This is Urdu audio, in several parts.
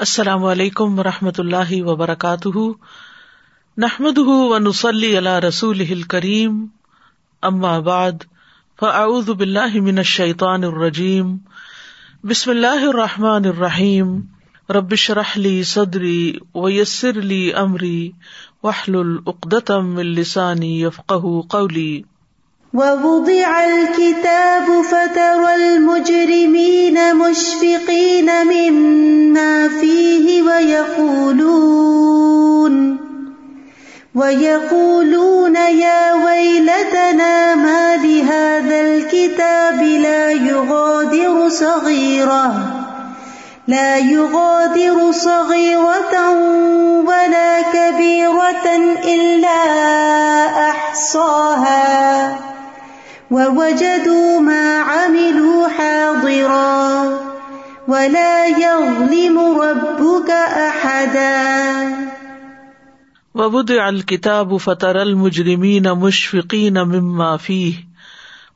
السلام علیکم و رحمۃ اللہ وبرکاتہ۔ نحمد و نسلی اللہ رسول کریم بعد، فاعوذ باللہ من الشیطان الرجیم۔ بسم اللہ الرحمٰن الرحیم۔ ربش رحلی صدری ویسر علی عمری وحل العقدم السانی یفق قولی۔ ووضع الكتاب فترى المجرمين مشفقين مما فيه ويقولون ويقولون يا ويلتنا ما لهذا الكتاب لا يغادر صغيرة لا يغادر صغيرة ولا كبيرة إلا أحصاها ووجدوا ما عملوا حاضرا ولا يظلم ربك أحدا. ووضع الكتاب فتر المجرمين مشفقين مما فيه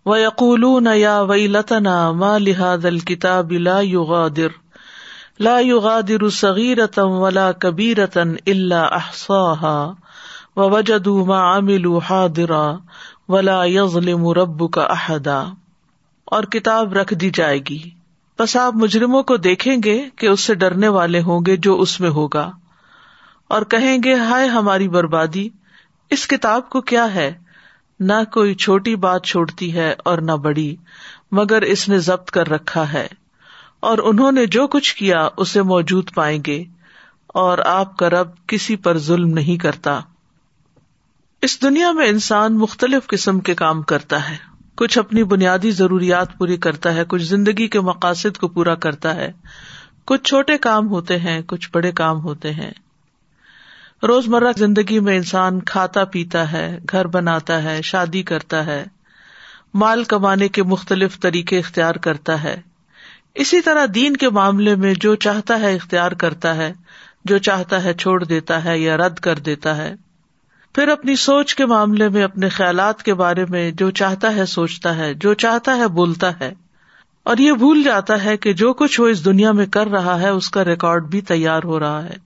ويقولون يا ويلتنا ما لهذا الكتاب لا يغادر لا يغادر صغيرة ولا كبيرة إلا أحصاها ووجدوا ما عملوا حاضرا ولا یزلم رب کا احدا اور کتاب رکھ دی جائے گی۔ بس آپ مجرموں کو دیکھیں گے کہ اس سے ڈرنے والے ہوں گے جو اس میں ہوگا۔ اور کہیں گے، ہائے ہماری بربادی، اس کتاب کو کیا ہے؟ نہ کوئی چھوٹی بات چھوڑتی ہے اور نہ بڑی، مگر اس نے ضبط کر رکھا ہے۔ اور انہوں نے جو کچھ کیا، اسے موجود پائیں گے۔ اور آپ کا رب کسی پر ظلم نہیں کرتا۔ اس دنیا میں انسان مختلف قسم کے کام کرتا ہے۔ کچھ اپنی بنیادی ضروریات پوری کرتا ہے، کچھ زندگی کے مقاصد کو پورا کرتا ہے۔ کچھ چھوٹے کام ہوتے ہیں، کچھ بڑے کام ہوتے ہیں۔ روز مرہ زندگی میں انسان کھاتا پیتا ہے، گھر بناتا ہے، شادی کرتا ہے۔ مال کمانے کے مختلف طریقے اختیار کرتا ہے۔ اسی طرح دین کے معاملے میں جو چاہتا ہے اختیار کرتا ہے، جو چاہتا ہے چھوڑ دیتا ہے یا رد کر دیتا ہے۔ پھر اپنی سوچ کے معاملے میں، اپنے خیالات کے بارے میں جو چاہتا ہے سوچتا ہے، جو چاہتا ہے بولتا ہے۔ اور یہ بھول جاتا ہے کہ جو کچھ وہ اس دنیا میں کر رہا ہے، اس کا ریکارڈ بھی تیار ہو رہا ہے۔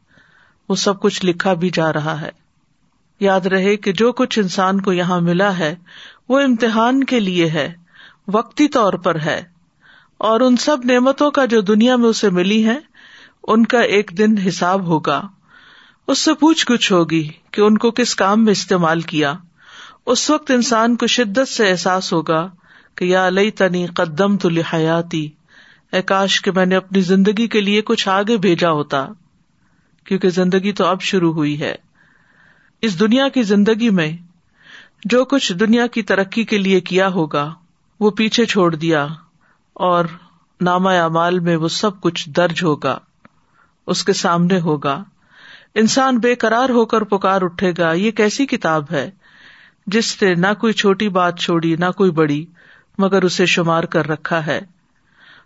وہ سب کچھ لکھا بھی جا رہا ہے۔ یاد رہے کہ جو کچھ انسان کو یہاں ملا ہے، وہ امتحان کے لیے ہے، وقتی طور پر ہے۔ اور ان سب نعمتوں کا جو دنیا میں اسے ملی ہے ان کا ایک دن حساب ہوگا۔ اس سے پوچھ گچھ ہوگی کہ ان کو کس کام میں استعمال کیا۔ اس وقت انسان کو شدت سے احساس ہوگا کہ یا لئی تنی قدم تو لحیاتی، اے کاش کہ میں نے اپنی زندگی کے لیے کچھ آگے بھیجا ہوتا، کیونکہ زندگی تو اب شروع ہوئی ہے۔ اس دنیا کی زندگی میں جو کچھ دنیا کی ترقی کے لیے کیا ہوگا، وہ پیچھے چھوڑ دیا اور نامہ اعمال میں وہ سب کچھ درج ہوگا، اس کے سامنے ہوگا۔ انسان بے قرار ہو کر پکار اٹھے گا، یہ کیسی کتاب ہے؟ جس نے نہ کوئی چھوٹی بات چھوڑی، نہ کوئی بڑی، مگر اسے شمار کر رکھا ہے۔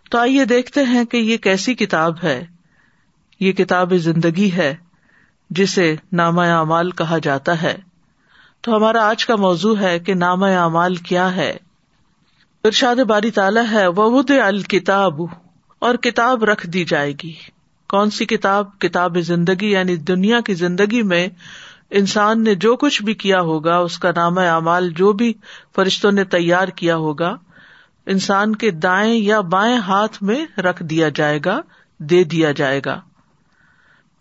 تو آئیے دیکھتے ہیں کہ یہ کیسی کتاب ہے۔ یہ کتاب زندگی ہے، جسے نامہ اعمال کہا جاتا ہے۔ تو ہمارا آج کا موضوع ہے کہ نامہ اعمال کیا ہے۔ ارشاد باری تعالیٰ ہے وہ الکتاب اور کتاب رکھ دی جائے گی۔ کون سی کتاب کتاب زندگی یعنی دنیا کی زندگی میں انسان نے جو کچھ بھی کیا ہوگا، اس کا نام اعمال جو بھی فرشتوں نے تیار کیا ہوگا، انسان کے دائیں یا بائیں ہاتھ میں رکھ دیا جائے گا، دے دیا جائے گا۔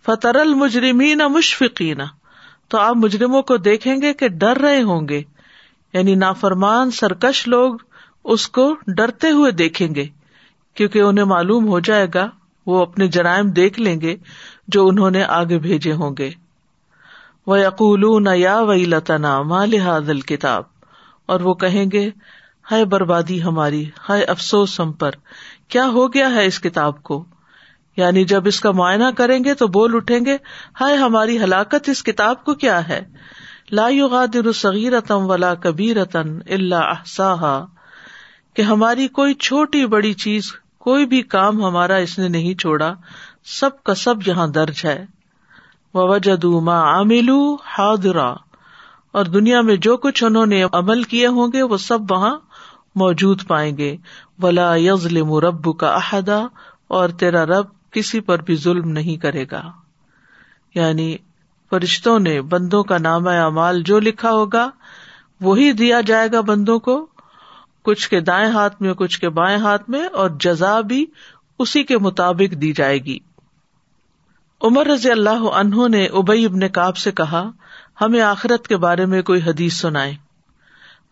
فطر المجرمین مشفقین تو آپ مجرموں کو دیکھیں گے کہ ڈر رہے ہوں گے۔ یعنی نافرمان، سرکش لوگ اس کو ڈرتے ہوئے دیکھیں گے، کیونکہ انہیں معلوم ہو جائے گا وہ اپنے جرائم دیکھ لیں گے جو انہوں نے آگے بھیجے ہوں گے۔ وہ یقول یا وئی لتنا مال حاضل کتاب اور وہ کہیں گے، ہائے بربادی ہماری، ہائے افسوس ہم پر، کیا ہو گیا ہے اس کتاب کو؟ یعنی جب اس کا معائنہ کریں گے تو بول اٹھیں گے، ہائے ہماری ہلاکت اس کتاب کو کیا ہے؟ لا یغادر صغیرتم ولا کبیرتن الا احصاها، کہ ہماری کوئی چھوٹی بڑی چیز کوئی بھی کام ہمارا اس نے نہیں چھوڑا، سب کا سب یہاں درج ہے۔ وجدو ما عاملو حاضرا۔ اور دنیا میں جو کچھ انہوں نے عمل کیے ہوں گے، وہ سب وہاں موجود پائیں گے۔ ولا یزلم رب کا احدا اور تیرا رب کسی پر بھی ظلم نہیں کرے گا۔ یعنی فرشتوں نے بندوں کا نام اعمال جو لکھا ہوگا، وہی دیا جائے گا بندوں کو۔ کچھ کے دائیں ہاتھ میں، کچھ کے بائیں ہاتھ میں، اور جزا بھی اسی کے مطابق دی جائے گی۔ عمر رضی اللہ عنہ نے ابئی ابن کاب سے کہا، ہمیں آخرت کے بارے میں کوئی حدیث سنائے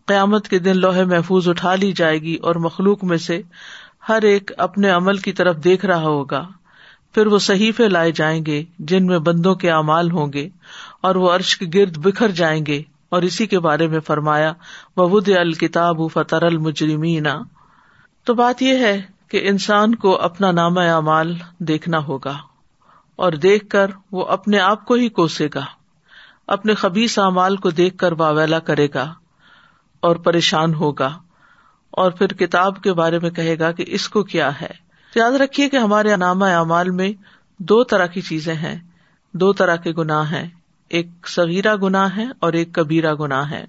قیامت کے دن لوہے محفوظ اٹھا لی جائے گی اور مخلوق میں سے ہر ایک اپنے عمل کی طرف دیکھ رہا ہوگا۔ پھر وہ صحیفے لائے جائیں گے، جن میں بندوں کے اعمال ہوں گے، اور وہ عرش کے گرد بکھر جائیں گے۔ اور اسی کے بارے میں فرمایا وبود الکتاب فطر المجرمین تو بات یہ ہے کہ انسان کو اپنا نام اعمال دیکھنا ہوگا اور دیکھ کر وہ اپنے آپ کو ہی کوسے گا، اپنے خبیص اعمال کو دیکھ کر واویلا کرے گا اور پریشان ہوگا۔ اور پھر کتاب کے بارے میں کہے گا کہ اس کو کیا ہے۔ یاد رکھیے کہ ہمارے نامہ اعمال میں دو طرح کی چیزیں ہیں، دو طرح کے گناہ ہیں۔ ایک سغیرہ گناہ ہے اور ایک کبیرہ گناہ ہے۔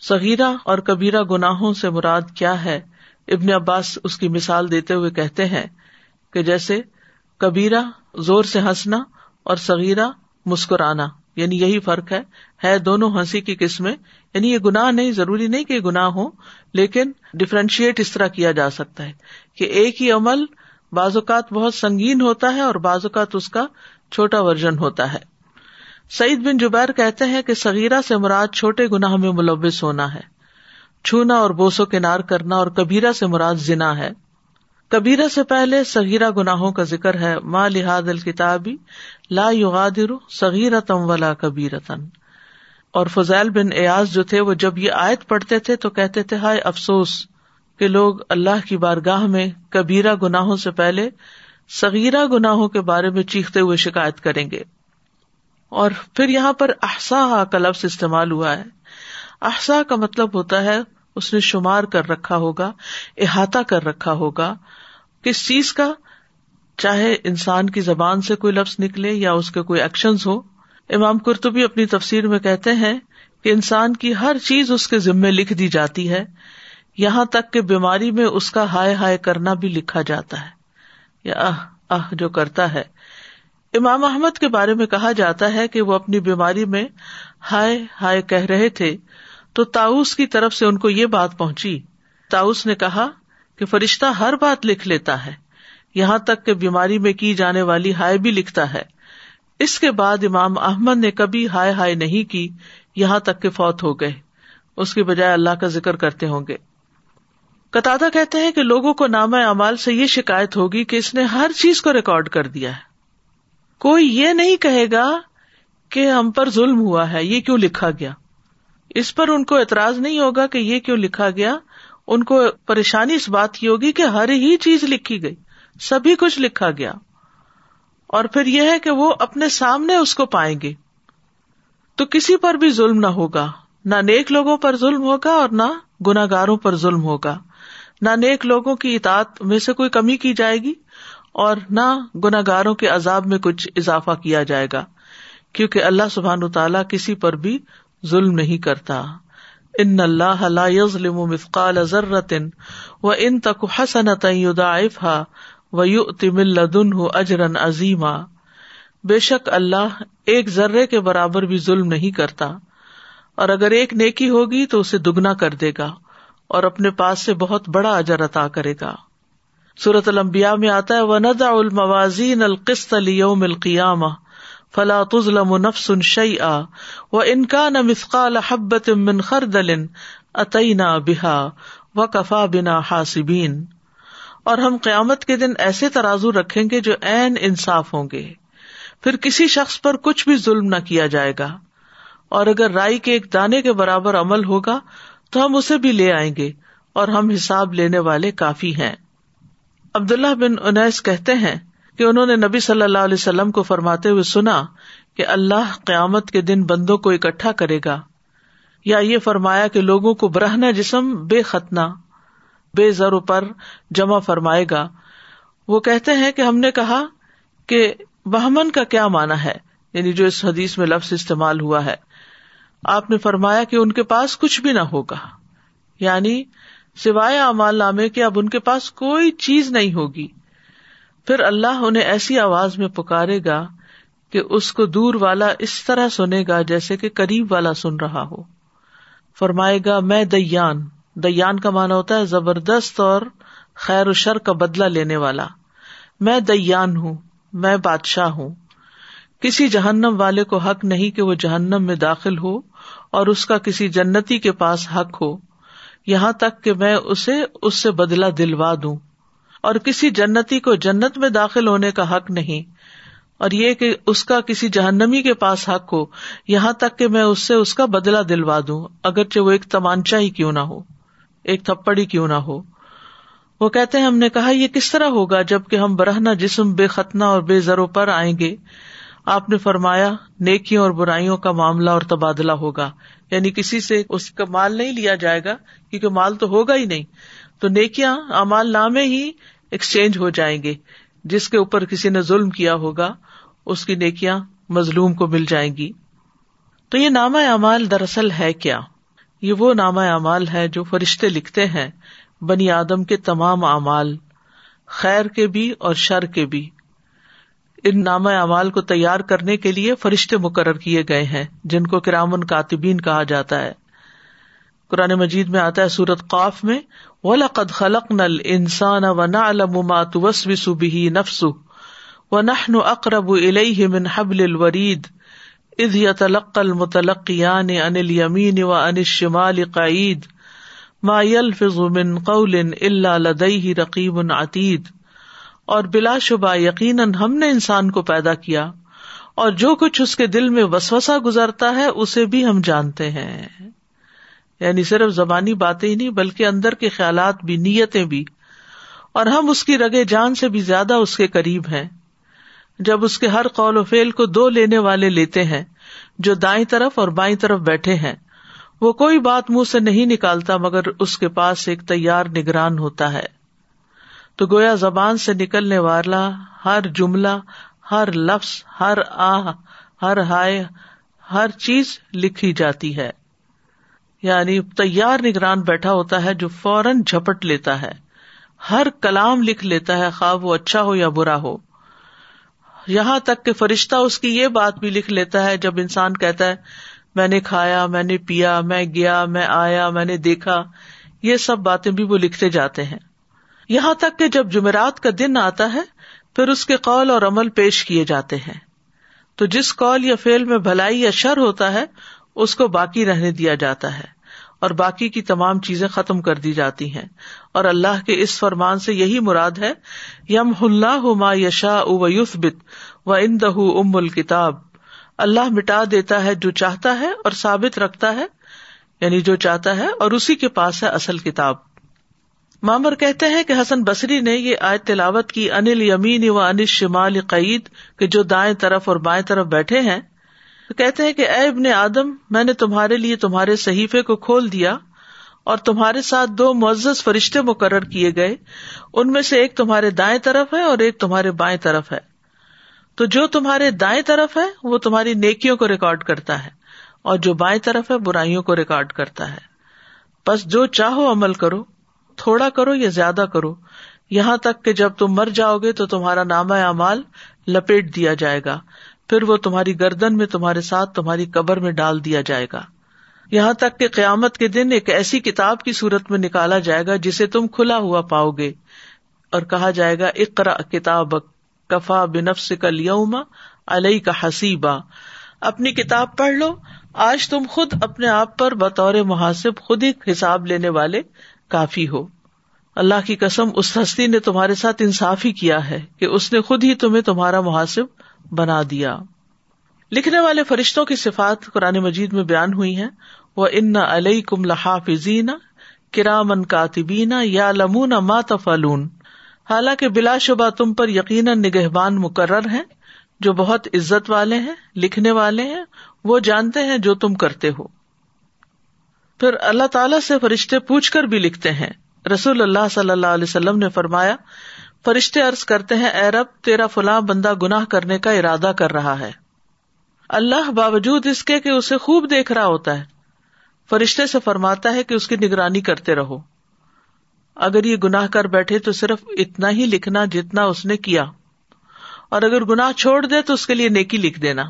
سغیرہ اور کبیرہ گناہوں سے مراد کیا ہے؟ ابن عباس اس کی مثال دیتے ہوئے کہتے ہیں کہ جیسے کبیرہ زور سے ہنسنا اور سغیرہ مسکرانا یعنی یہی فرق ہے۔ ہے دونوں ہنسی کی قسمیں۔ یعنی یہ گناہ نہیں، ضروری نہیں کہ گناہ ہو لیکن ڈفرینشیٹ اس طرح کیا جا سکتا ہے کہ ایک ہی عمل بعض اوقات بہت سنگین ہوتا ہے اور بعض اوقات اس کا چھوٹا ورژن ہوتا ہے۔ سعید بن جبیر کہتے ہیں کہ سغیرہ سے مراد چھوٹے گناہ میں ملوث ہونا ہے۔ چھونا اور بوسو کنار کرنا اور کبیرا سے مراد ذنا ہے۔ کبیرا سے پہلے سگیرا گناہوں کا ذکر ہے۔ ماں لحاظ الکتابی لا یغادر سغیر تم ولا کبیرتن اور فضیل بن ایاز جو تھے وہ جب یہ آیت پڑھتے تھے تو کہتے تھے، ہائے افسوس کہ لوگ اللہ کی بارگاہ میں کبیرا گناہوں سے پہلے سغیرہ گناہوں کے بارے میں چیختے ہوئے شکایت کریں گے۔ اور پھر یہاں پر احسا کا لفظ استعمال ہوا ہے۔ احسا کا مطلب ہوتا ہے اس نے شمار کر رکھا ہوگا، احاطہ کر رکھا ہوگا۔ کس چیز کا؟ چاہے انسان کی زبان سے کوئی لفظ نکلے یا اس کے کوئی ایکشن ہو۔ امام کرتبی اپنی تفسیر میں کہتے ہیں کہ انسان کی ہر چیز اس کے ذمے لکھ دی جاتی ہے۔ یہاں تک کہ بیماری میں اس کا ہائے ہائے کرنا بھی لکھا جاتا ہے۔ یا آہ آہ، جو کرتا ہے۔ امام احمد کے بارے میں کہا جاتا ہے کہ وہ اپنی بیماری میں ہائے ہائے کہہ رہے تھے، تو تاؤس کی طرف سے ان کو یہ بات پہنچی۔ تاؤس نے کہا کہ فرشتہ ہر بات لکھ لیتا ہے، یہاں تک کہ بیماری میں کی جانے والی ہائے بھی لکھتا ہے۔ اس کے بعد امام احمد نے کبھی ہائے ہائے نہیں کی، یہاں تک کہ فوت ہو گئے۔ اس کے بجائے اللہ کا ذکر کرتے ہوں گے۔ قطع کہتے ہیں کہ لوگوں کو نام اعمال سے یہ شکایت ہوگی کہ اس نے ہر چیز کو ریکارڈ کر دیا ہے۔ کوئی یہ نہیں کہے گا کہ ہم پر ظلم ہوا ہے، یہ کیوں لکھا گیا؟ اس پر ان کو اعتراض نہیں ہوگا کہ یہ کیوں لکھا گیا۔ ان کو پریشانی اس بات کی ہوگی کہ ہر ہی چیز لکھی گئی، سبھی کچھ لکھا گیا۔ اور پھر یہ ہے کہ وہ اپنے سامنے اس کو پائیں گے۔ تو کسی پر بھی ظلم نہ ہوگا، نہ نیک لوگوں پر ظلم ہوگا اور نہ گناگاروں پر ظلم ہوگا۔ نہ نیک لوگوں کی اطاعت میں سے کوئی کمی کی جائے گی۔ اور نہ گناگاروں کے عذاب میں کچھ اضافہ کیا جائے گا، کیونکہ اللہ سبحان تعالیٰ کسی پر بھی ظلم نہیں کرتا۔ ان اللہ لا يظلم مثقال ذرة وان تك حسنة يضاعفها ويؤتي من لدنه اجرا عظيما بے شک اللہ ایک ذرے کے برابر بھی ظلم نہیں کرتا، اور اگر ایک نیکی ہوگی تو اسے دگنا کر دے گا اور اپنے پاس سے بہت بڑا اجر عطا کرے گا۔ سورت المبیا میں آتا ہے وہ ندا الموازین القست لیوم القیامہ فلا تظلم نفس شيئا وان كان مثقال حبة من خردل اتينا بها وكفى بنا حاسبين۔ اور ہم قیامت کے دن ایسے ترازو رکھیں گے جو عین انصاف ہوں گے۔ پھر کسی شخص پر کچھ بھی ظلم نہ کیا جائے گا۔ اور اگر رائی کے ایک دانے کے برابر عمل ہوگا تو ہم اسے بھی لے آئیں گے اور ہم حساب لینے والے کافی ہیں۔ عبداللہ بن انیس کہتے ہیں کہ انہوں نے نبی صلی اللہ علیہ وسلم کو فرماتے ہوئے سنا کہ اللہ قیامت کے دن بندوں کو اکٹھا کرے گا۔ یا یہ فرمایا کہ لوگوں کو برہنا جسم بے ختنا بے زر پر جمع فرمائے گا۔ وہ کہتے ہیں کہ ہم نے کہا کہ بہمن کا کیا مانا ہے؟ یعنی جو اس حدیث میں لفظ استعمال ہوا ہے۔ آپ نے فرمایا کہ ان کے پاس کچھ بھی نہ ہوگا۔ یعنی سوائے امال نامے کے اب ان کے پاس کوئی چیز نہیں ہوگی۔ پھر اللہ انہیں ایسی آواز میں پکارے گا کہ اس کو دور والا اس طرح سنے گا جیسے کہ قریب والا سن رہا ہو۔ فرمائے گا، میں دیان دیان کا مانا ہوتا ہے زبردست اور خیر و شر کا بدلا لینے والا۔ میں دیان ہوں، میں بادشاہ ہوں۔ کسی جہنم والے کو حق نہیں کہ وہ جہنم میں داخل ہو اور اس کا کسی جنتی کے پاس حق ہو۔ یہاں تک کہ میں اسے، اس سے بدلا دلوا دوں۔ اور کسی جنتی کو جنت میں داخل ہونے کا حق نہیں۔ اور یہ کہ اس کا کسی جہنمی کے پاس حق ہو، یہاں تک کہ میں اس سے اس کا بدلا دلوا دوں، اگرچہ وہ ایک تمانچا ہی کیوں نہ ہو، ایک تھپڑ ہی کیوں نہ ہو۔ وہ کہتے ہیں، ہم نے کہا، یہ کس طرح ہوگا جبکہ ہم برہنا جسم بے ختنا اور بے زرو پر آئیں گے؟ آپ نے فرمایا، نیکیوں اور برائیوں کا معاملہ اور تبادلہ ہوگا۔ یعنی کسی سے اس کا مال نہیں لیا جائے گا، کیونکہ مال تو ہوگا ہی نہیں۔ تو نیکیاں امال نامے ہی ایکسچینج ہو جائیں گے۔ جس کے اوپر کسی نے ظلم کیا ہوگا، اس کی نیکیاں مظلوم کو مل جائیں گی۔ تو یہ نامہ اعمال دراصل ہے کیا؟ یہ وہ نامہ اعمال ہے جو فرشتے لکھتے ہیں، بنی آدم کے تمام اعمال، خیر کے بھی اور شر کے بھی۔ ان نامہ اعمال کو تیار کرنے کے لیے فرشتے مقرر کیے گئے ہیں، جن کو کرامن کاتبین کہا جاتا ہے۔ قرآن مجید میں آتا ہے سورت قاف میں، وَلَقَدْ خَلَقْنَا الْإِنسَانَ وَنَعْلَمُ مَا تُوَسْوِسُ بِهِ نَفْسُهُ، وَنَحْنُ أَقْرَبُ إِلَيْهِ مِنْ حَبْلِ الْوَرِيدِ اذ يتلقى المتلقيان عن اليمين وعن الشمال قعيد، ما يلفظ من قول الا لديه رقيب عتيد۔ اور بلا شبہ یقیناً ہم نے انسان کو پیدا کیا اور جو کچھ اس کے دل میں وسوسا گزرتا ہے اسے بھی ہم جانتے ہیں۔ یعنی صرف زبانی باتیں ہی نہیں، بلکہ اندر کے خیالات بھی، نیتیں بھی۔ اور ہم اس کی رگے جان سے بھی زیادہ اس کے قریب ہیں۔ جب اس کے ہر قول و فیل کو دو لینے والے لیتے ہیں، جو دائیں طرف اور بائیں طرف بیٹھے ہیں، وہ کوئی بات منہ سے نہیں نکالتا مگر اس کے پاس ایک تیار نگران ہوتا ہے۔ تو گویا زبان سے نکلنے والا ہر جملہ، ہر لفظ، ہر آہ، ہر ہائے، ہر چیز لکھی جاتی ہے۔ یعنی تیار نگران بیٹھا ہوتا ہے جو فوراً جھپٹ لیتا ہے۔ ہر کلام لکھ لیتا ہے، خواب وہ اچھا ہو یا برا ہو۔ یہاں تک کہ فرشتہ اس کی یہ بات بھی لکھ لیتا ہے جب انسان کہتا ہے، میں نے کھایا، میں نے پیا، میں گیا، میں آیا، میں نے دیکھا۔ یہ سب باتیں بھی وہ لکھتے جاتے ہیں۔ یہاں تک کہ جب جمعرات کا دن آتا ہے، پھر اس کے قول اور عمل پیش کیے جاتے ہیں۔ تو جس قول یا فیل میں بھلائی یا شر ہوتا ہے، اس کو باقی رہنے دیا جاتا ہے اور باقی کی تمام چیزیں ختم کر دی جاتی ہیں۔ اور اللہ کے اس فرمان سے یہی مراد ہے یم اللہ ما یشا و یوس بت و ان دہ ام الکتاب۔ اللہ مٹا دیتا ہے جو چاہتا ہے اور ثابت رکھتا ہے یعنی جو چاہتا ہے اور اسی کے پاس ہے اصل کتاب۔ مامر کہتے ہیں کہ حسن بصری نے یہ آئے تلاوت کی انل یمین و انل شمال قید کے جو دائیں طرف اور بائیں طرف بیٹھے ہیں۔ تو کہتے ہیں کہ اے ابن آدم، میں نے تمہارے لیے تمہارے صحیفے کو کھول دیا اور تمہارے ساتھ دو معزز فرشتے مقرر کیے گئے۔ ان میں سے ایک تمہارے دائیں طرف ہے اور ایک تمہارے بائیں طرف ہے۔ تو جو تمہارے دائیں طرف ہے، وہ تمہاری نیکیوں کو ریکارڈ کرتا ہے اور جو بائیں طرف ہے، برائیوں کو ریکارڈ کرتا ہے۔ بس جو چاہو عمل کرو۔ تھوڑا کرو یا زیادہ کرو؟ یہاں تک کہ جب تم مر جاؤ گے تو تمہارا نامہ اعمال لپیٹ دیا جائے گا۔ پھر وہ تمہاری گردن میں تمہارے ساتھ تمہاری قبر میں ڈال دیا جائے گا۔ یہاں تک کہ قیامت کے دن ایک ایسی کتاب کی صورت میں نکالا جائے گا جسے تم کھلا ہوا پاؤ گے۔ اور کہا جائے گا اقرا کتاب کفا بنفس کل یوم علیہ کا حسیبہ اپنی کتاب پڑھ لو۔ آج تم خود اپنے آپ پر بطور محاسب خود ہی حساب لینے والے کافی ہو۔ اللہ کی قسم، اس ہستی نے تمہارے ساتھ انصاف ہی کیا ہے کہ اس نے خود ہی تمہیں تمہارا محاسب بنا دیا۔ لکھنے والے فرشتوں کی صفات قرآن مجید میں بیان ہوئی ہیں۔ وہ ان علیہ کم لحاف کرامن کاتبینا یا لمون ما تفلون حالانکہ بلا شبہ تم پر یقیناً نگہبان مقرر ہیں، جو بہت عزت والے ہیں، لکھنے والے ہیں، وہ جانتے ہیں جو تم کرتے ہو۔ پھر اللہ تعالی سے فرشتے پوچھ کر بھی لکھتے ہیں۔ رسول اللہ صلی اللہ علیہ وسلم نے فرمایا، فرشتے ارض کرتے ہیں، اے رب، تیرا فلاں بندہ گناہ کرنے کا ارادہ کر رہا ہے۔ اللہ باوجود اس کے کہ اسے خوب دیکھ رہا ہوتا ہے، فرشتے سے فرماتا ہے کہ اس کی نگرانی کرتے رہو۔ اگر یہ گناہ کر بیٹھے تو صرف اتنا ہی لکھنا جتنا اس نے کیا۔ اور اگر گناہ چھوڑ دے تو اس کے لیے نیکی لکھ دینا،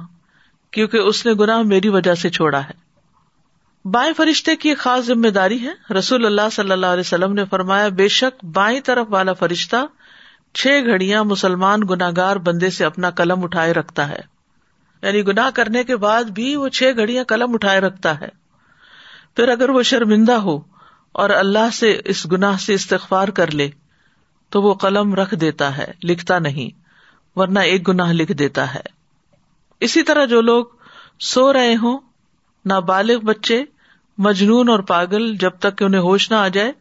کیونکہ اس نے گناہ میری وجہ سے چھوڑا ہے۔ بائیں فرشتے کی ایک خاص ذمہ داری ہے۔ رسول اللہ صلی اللہ علیہ وسلم نے فرمایا، بے شک بائیں طرف والا فرشتہ چھ گھڑیاں مسلمان گناگار بندے سے اپنا قلم اٹھائے رکھتا ہے۔ یعنی گناہ کرنے کے بعد بھی وہ چھ گھڑیاں قلم اٹھائے رکھتا ہے۔ پھر اگر وہ شرمندہ ہو اور اللہ سے اس گناہ سے استغفار کر لے، تو وہ قلم رکھ دیتا ہے، لکھتا نہیں، ورنہ ایک گناہ لکھ دیتا ہے۔ اسی طرح جو لوگ سو رہے ہوں، نابالغ بچے مجنون اور پاگل جب تک کہ انہیں ہوش نہ آ جائے،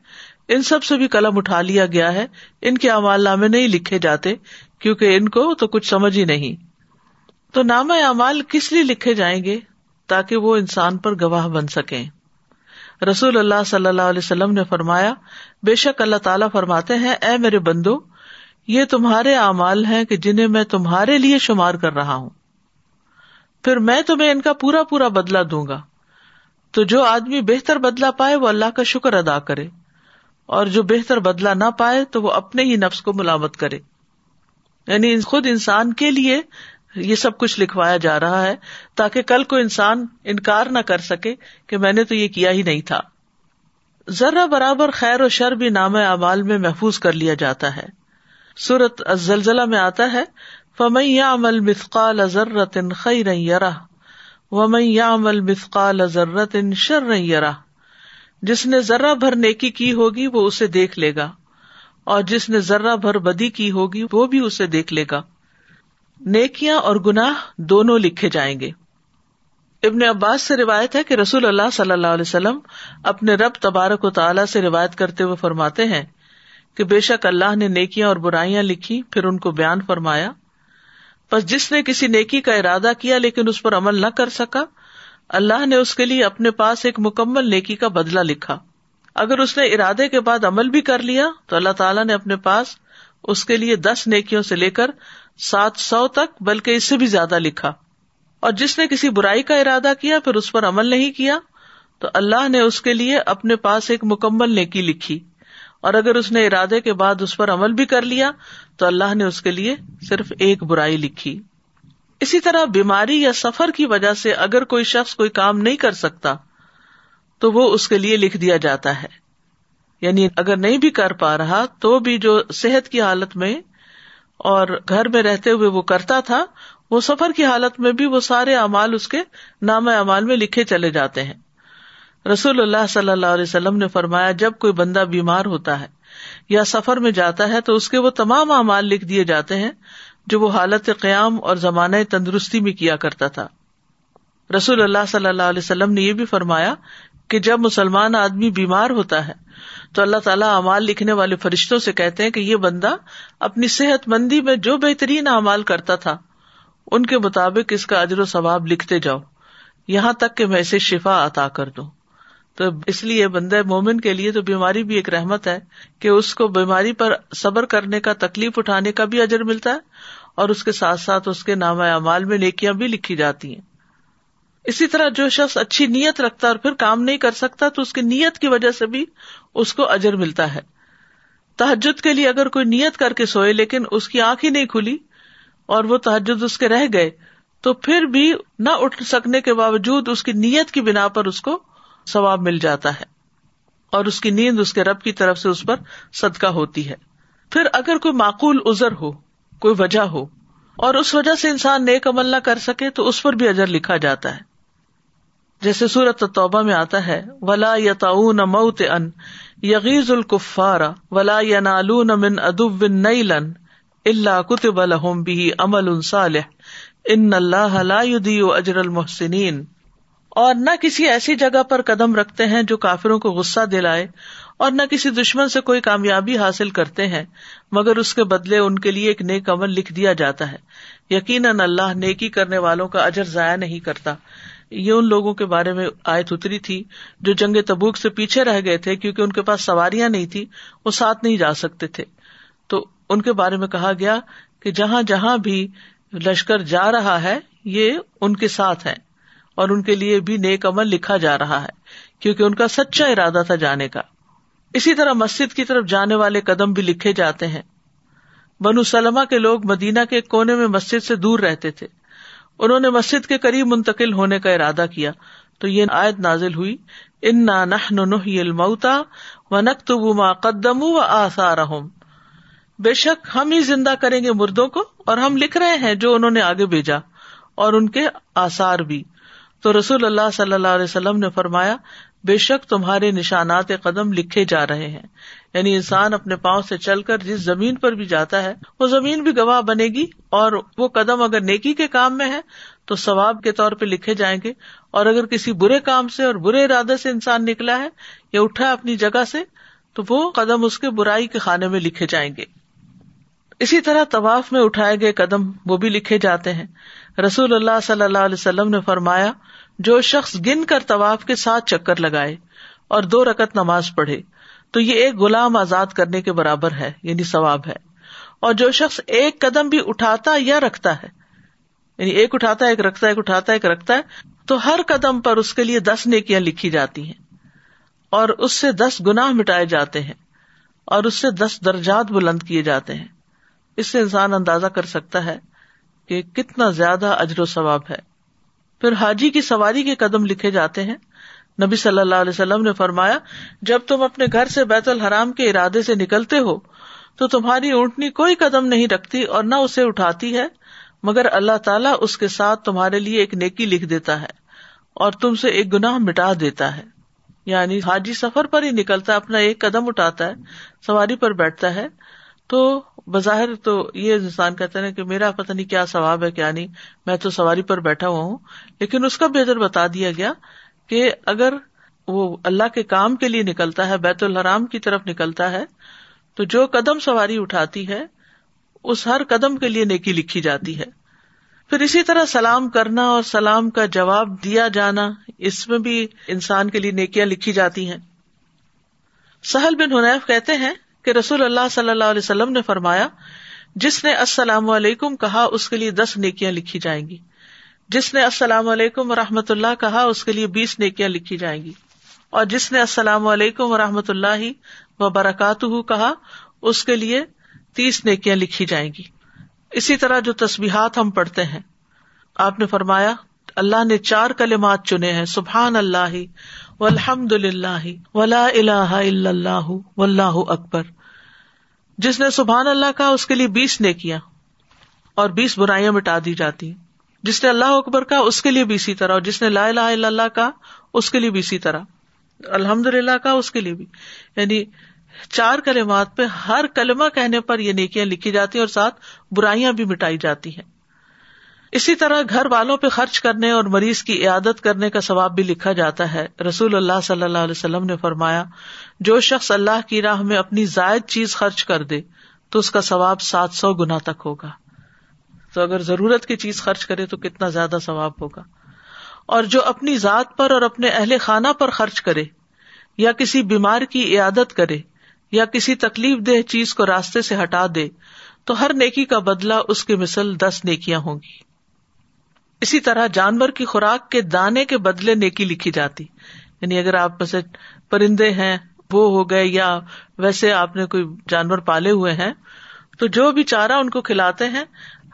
ان سب سے بھی قلم اٹھا لیا گیا ہے۔ ان کے امال نامے نہیں لکھے جاتے، کیونکہ ان کو تو کچھ سمجھ ہی نہیں۔ تو نام اعمال کس لیے لکھے جائیں گے؟ تاکہ وہ انسان پر گواہ بن سکیں۔ رسول اللہ صلی اللہ علیہ وسلم نے فرمایا، بے شک اللہ تعالیٰ فرماتے ہیں، اے میرے بندو، یہ تمہارے اعمال ہیں کہ جنہیں میں تمہارے لیے شمار کر رہا ہوں۔ پھر میں تمہیں ان کا پورا پورا بدلا دوں گا۔ تو جو آدمی بہتر بدلا پائے وہ اللہ کا شکر ادا کرے اور جو بہتر بدلا نہ پائے تو وہ اپنے ہی نفس کو ملامت کرے یعنی خود انسان کے لیے یہ سب کچھ لکھوایا جا رہا ہے تاکہ کل کو انسان انکار نہ کر سکے کہ میں نے تو یہ کیا ہی نہیں تھا۔ ذرا برابر خیر و شر بھی نام اعمال میں محفوظ کر لیا جاتا ہے۔ سورت زلزلہ میں آتا ہے فمیا عمل مثقال ضرت خیر یرا و یا عمل مثقال ضرت شر یرا جس نے ذرا بھر نیکی کی ہوگی، وہ اسے دیکھ لے گا۔ اور جس نے ذرا بھر بدی کی ہوگی، وہ بھی اسے دیکھ لے گا۔ نیکیاں اور گناہ دونوں لکھے جائیں گے۔ ابن عباس سے روایت ہے کہ رسول اللہ صلی اللہ علیہ وسلم اپنے رب تبارک و تعالیٰ سے روایت کرتے ہوئے فرماتے ہیں کہ بے شک اللہ نے نیکیاں اور برائیاں لکھی، پھر ان کو بیان فرمایا۔ بس جس نے کسی نیکی کا ارادہ کیا لیکن اس پر عمل نہ کر سکا، اللہ نے اس کے لیے اپنے پاس ایک مکمل نیکی کا بدلا لکھا۔ اگر اس نے ارادے کے بعد عمل بھی کر لیا، تو اللہ تعالیٰ نے اپنے پاس اس کے لیے دس نیکیوں سے لے کر سات سو تک، بلکہ اس سے بھی زیادہ لکھا۔ اور جس نے کسی برائی کا ارادہ کیا، پھر اس پر عمل نہیں کیا، تو اللہ نے اس کے لیے اپنے پاس ایک مکمل نیکی لکھی۔ اور اگر اس نے ارادے کے بعد اس پر عمل بھی کر لیا تو اللہ نے اس کے لیے صرف ایک برائی لکھی۔ اسی طرح بیماری یا سفر کی وجہ سے اگر کوئی شخص کوئی کام نہیں کر سکتا، تو وہ اس کے لیے لکھ دیا جاتا ہے۔ یعنی اگر نہیں بھی کر پا رہا، تو بھی جو صحت کی حالت میں اور گھر میں رہتے ہوئے وہ کرتا تھا، وہ سفر کی حالت میں بھی وہ سارے امال اس کے نام اعمال میں لکھے چلے جاتے ہیں۔ رسول اللہ صلی اللہ علیہ وسلم نے فرمایا، جب کوئی بندہ بیمار ہوتا ہے یا سفر میں جاتا ہے تو اس کے وہ تمام اعمال لکھ دیے جاتے ہیں جو وہ حالت قیام اور زمانۂ تندرستی میں کیا کرتا تھا۔ رسول اللہ صلی اللہ علیہ وسلم نے یہ بھی فرمایا کہ جب مسلمان آدمی بیمار ہوتا ہے تو اللہ تعالیٰ امال لکھنے والے فرشتوں سے کہتے ہیں کہ یہ بندہ اپنی صحت مندی میں جو بہترین اعمال کرتا تھا، ان کے مطابق اس کا اجر و ثواب لکھتے جاؤ، یہاں تک کہ میں اسے شفا عطا کر دوں۔ تو اس لیے بندہ مومن کے لیے تو بیماری بھی ایک رحمت ہے کہ اس کو بیماری پر صبر کرنے کا تکلیف اٹھانے کا بھی اجر ملتا ہے اور اس کے ساتھ ساتھ اس کے نام اعمال میں نیکیاں بھی لکھی جاتی ہیں۔ اسی طرح جو شخص اچھی نیت رکھتا اور پھر کام نہیں کر سکتا تو اس کی نیت کی وجہ سے بھی اس کو اجر ملتا ہے۔ تحجد کے لیے اگر کوئی نیت کر کے سوئے لیکن اس کی آنکھ ہی نہیں کھلی اور وہ تحجد اس کے رہ گئے تو پھر بھی نہ اٹھ سکنے کے باوجود اس کی نیت کی بنا پر اس کو ثواب مل جاتا ہے اور اس کی نیند اس کے رب کی طرف سے اس پر صدقہ ہوتی ہے۔ پھر اگر کوئی معقول ازر ہو، کوئی وجہ ہو اور اس وجہ سے انسان نیک عمل نہ کر سکے تو اس پر بھی اجر لکھا جاتا ہے۔ جیسے سورت توبہ میں آتا ہے، ولا یتاون موت ان یغیز الکفار ولا ینالون من ادب نیلن اللہ کتب لهم به عمل صالح ان اللہ لا يضيع اجر المحسنین اور نہ کسی ایسی جگہ پر قدم رکھتے ہیں جو کافروں کو غصہ دلائے اور نہ کسی دشمن سے کوئی کامیابی حاصل کرتے ہیں، مگر اس کے بدلے ان کے لیے ایک نیک عمل لکھ دیا جاتا ہے۔ یقیناً اللہ نیکی کرنے والوں کا اجر ضائع نہیں کرتا۔ یہ ان لوگوں کے بارے میں آیت اتری تھی جو جنگ تبوک سے پیچھے رہ گئے تھے کیونکہ ان کے پاس سواریاں نہیں تھی وہ ساتھ نہیں جا سکتے تھے۔ تو ان کے بارے میں کہا گیا کہ جہاں جہاں بھی لشکر جا رہا ہے، یہ ان کے ساتھ ہے اور ان کے لیے بھی نیک عمل لکھا جا رہا ہے، کیونکہ ان کا سچا ارادہ تھا جانے کا۔ اسی طرح مسجد کی طرف جانے والے قدم بھی لکھے جاتے ہیں۔ بنو سلما کے لوگ مدینہ کے کونے میں مسجد سے دور رہتے تھے۔ انہوں نے مسجد کے قریب منتقل ہونے کا ارادہ کیا۔ تو یہ آیت نازل ہوئی ان الموتا و نقتب ما قدم و آسار بے شک ہم ہی زندہ کریں گے مردوں کو اور ہم لکھ رہے ہیں جو انہوں نے آگے بھیجا اور ان کے آسار بھی۔ تو رسول اللہ صلی اللہ علیہ وسلم نے فرمایا، بے شک تمہارے نشانات قدم لکھے جا رہے ہیں۔ یعنی انسان اپنے پاؤں سے چل کر جس زمین پر بھی جاتا ہے، وہ زمین بھی گواہ بنے گی اور وہ قدم اگر نیکی کے کام میں ہے، تو ثواب کے طور پہ لکھے جائیں گے۔ اور اگر کسی برے کام سے اور برے ارادے سے انسان نکلا ہے یا اٹھا اپنی جگہ سے، تو وہ قدم اس کے برائی کے خانے میں لکھے جائیں گے۔ اسی طرح طواف میں اٹھائے گئے قدم وہ بھی لکھے جاتے ہیں۔ رسول اللہ صلی اللہ علیہ وسلم نے فرمایا جو شخص گن کر طواف کے ساتھ چکر لگائے اور دو رکت نماز پڑھے، تو یہ ایک غلام آزاد کرنے کے برابر ہے یعنی ثواب ہے۔ اور جو شخص ایک قدم بھی اٹھاتا یا رکھتا ہے یعنی ایک اٹھاتا ہے، ایک رکھتا ہے، ایک اٹھاتا ہے، ایک رکھتا ہے، تو ہر قدم پر اس کے لیے دس نیکیاں لکھی جاتی ہیں۔ اور اس سے دس گنا مٹائے جاتے ہیں، اور اس سے دس درجات بلند کیے جاتے ہیں۔ اس سے انسان اندازہ کر سکتا ہے کہ کتنا زیادہ اجر و ثواب ہے۔ پھر حاجی کی سواری کے قدم لکھے جاتے ہیں۔ نبی صلی اللہ علیہ وسلم نے فرمایا، جب تم اپنے گھر سے بیت الحرام کے ارادے سے نکلتے ہو، تو تمہاری اونٹنی کوئی قدم نہیں رکھتی اور نہ اسے اٹھاتی ہے، مگر اللہ تعالیٰ اس کے ساتھ تمہارے لیے ایک نیکی لکھ دیتا ہے اور تم سے ایک گناہ مٹا دیتا ہے۔ یعنی حاجی سفر پر ہی نکلتا ہے اپنا ایک قدم اٹھاتا ہے، سواری پر بیٹھتا ہے، تو بظاہر تو یہ انسان کہتے ہیں کہ میرا پتہ نہیں کیا ثواب ہے کیا نہیں، میں تو سواری پر بیٹھا ہوا ہوں، لیکن اس کا بہتر بتا دیا گیا کہ اگر وہ اللہ کے کام کے لیے نکلتا ہے، بیت الحرام کی طرف نکلتا ہے، تو جو قدم سواری اٹھاتی ہے، اس ہر قدم کے لیے نیکی لکھی جاتی ہے۔ پھر اسی طرح سلام کرنا اور سلام کا جواب دیا جانا، اس میں بھی انسان کے لیے نیکیاں لکھی جاتی ہیں۔ سہل بن حنیف کہتے ہیں کہ رسول اللہ صلی اللہ علیہ وسلم نے فرمایا، جس نے السلام علیکم کہا، اس کے لیے دس نیکیاں لکھی جائیں گی۔ جس نے السلام علیکم و رحمۃ اللہ کہا، اس کے لیے بیس نیکیاں لکھی جائیں گی۔ اور جس نے السلام علیکم و رحمۃ اللہ و برکات کہا، اس کے لیے تیس نیکیاں لکھی جائیں گی۔ اسی طرح جو تصبیحات ہم پڑھتے ہیں، آپ نے فرمایا، اللہ نے چار کلمات چنے ہیں، سبحان اللہ الحمد اللہ ولا اللہ اللہ و اللہ اکبر۔ جس نے سبحان اللہ کا اس کے لیے بیس نے کیا اور بیس برائیاں مٹا دی جاتی۔ جس نے اللہ اکبر کا اس کے لیے بھی اسی طرح اور جس نے لا الہ الا اللہ کا اس کے لیے بھی اسی طرح۔ الحمد للہ کا اس کے لیے بھی۔ یعنی چار کلمات پہ ہر کلمہ کہنے پر یہ نیکیاں لکھی جاتی ہیں اور ساتھ برائیاں بھی مٹائی جاتی ہیں۔ اسی طرح گھر والوں پہ خرچ کرنے اور مریض کی عیادت کرنے کا ثواب بھی لکھا جاتا ہے۔ رسول اللہ صلی اللہ علیہ وسلم نے فرمایا، جو شخص اللہ کی راہ میں اپنی زائد چیز خرچ کر دے، تو اس کا ثواب سات سو گنا تک ہوگا۔ تو اگر ضرورت کی چیز خرچ کرے، تو کتنا زیادہ ثواب ہوگا۔ اور جو اپنی ذات پر اور اپنے اہل خانہ پر خرچ کرے، یا کسی بیمار کی عیادت کرے، یا کسی تکلیف دہ چیز کو راستے سے ہٹا دے، تو ہر نیکی کا بدلا اس کی مثل دس نیکیاں ہوں گی۔ اسی طرح جانور کی خوراک کے دانے کے بدلے نیکی لکھی جاتی۔ یعنی اگر آپ بس پرندے ہیں، وہ ہو گئے یا ویسے آپ نے کوئی جانور پالے ہوئے ہیں، تو جو بھی چارہ ان کو کھلاتے ہیں،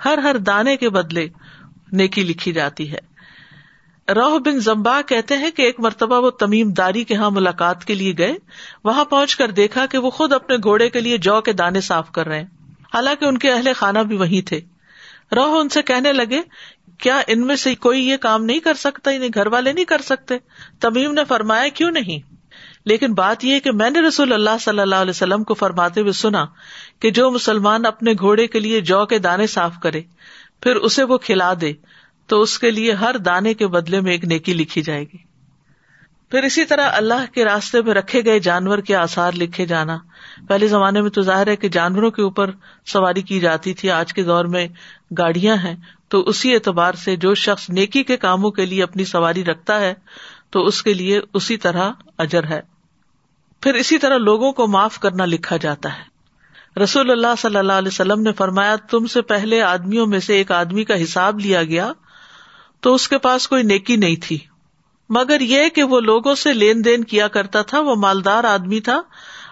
ہر ہر دانے کے بدلے نیکی لکھی جاتی ہے۔ روح بن زمبا کہتے ہیں کہ ایک مرتبہ وہ تمیم داری کے یہاں ملاقات کے لیے گئے، وہاں پہنچ کر دیکھا کہ وہ خود اپنے گھوڑے کے لیے جو کے دانے صاف کر رہے ہیں۔ حالانکہ ان کے اہل خانہ بھی وہی تھے۔ روح ان سے کہنے لگے کیا ان میں سے کوئی یہ کام نہیں کر سکتا؟ یعنی گھر والے نہیں کر سکتے؟ تمیم نے فرمایا، کیوں نہیں؟ لیکن بات یہ کہ میں نے رسول اللہ صلی اللہ علیہ وسلم کو فرماتے ہوئے سنا کہ جو مسلمان اپنے گھوڑے کے لیے جو کے دانے صاف کرے، پھر اسے وہ کھلا دے، تو اس کے لیے ہر دانے کے بدلے میں ایک نیکی لکھی جائے گی۔ پھر اسی طرح اللہ کے راستے میں رکھے گئے جانور کے آسار لکھے جانا۔ پہلے زمانے میں تو ظاہر ہے کہ جانوروں کے اوپر سواری کی جاتی تھی، آج کے دور میں گاڑیاں ہیں۔ تو اسی اعتبار سے جو شخص نیکی کے کاموں کے لیے اپنی سواری رکھتا ہے، تو اس کے لیے اسی طرح اجر ہے۔ پھر اسی طرح لوگوں کو معاف کرنا لکھا جاتا ہے۔ رسول اللہ صلی اللہ علیہ وسلم نے فرمایا، تم سے پہلے آدمیوں میں سے ایک آدمی کا حساب لیا گیا تو اس کے پاس کوئی نیکی نہیں تھی۔ مگر یہ کہ وہ لوگوں سے لین دین کیا کرتا تھا، وہ مالدار آدمی تھا،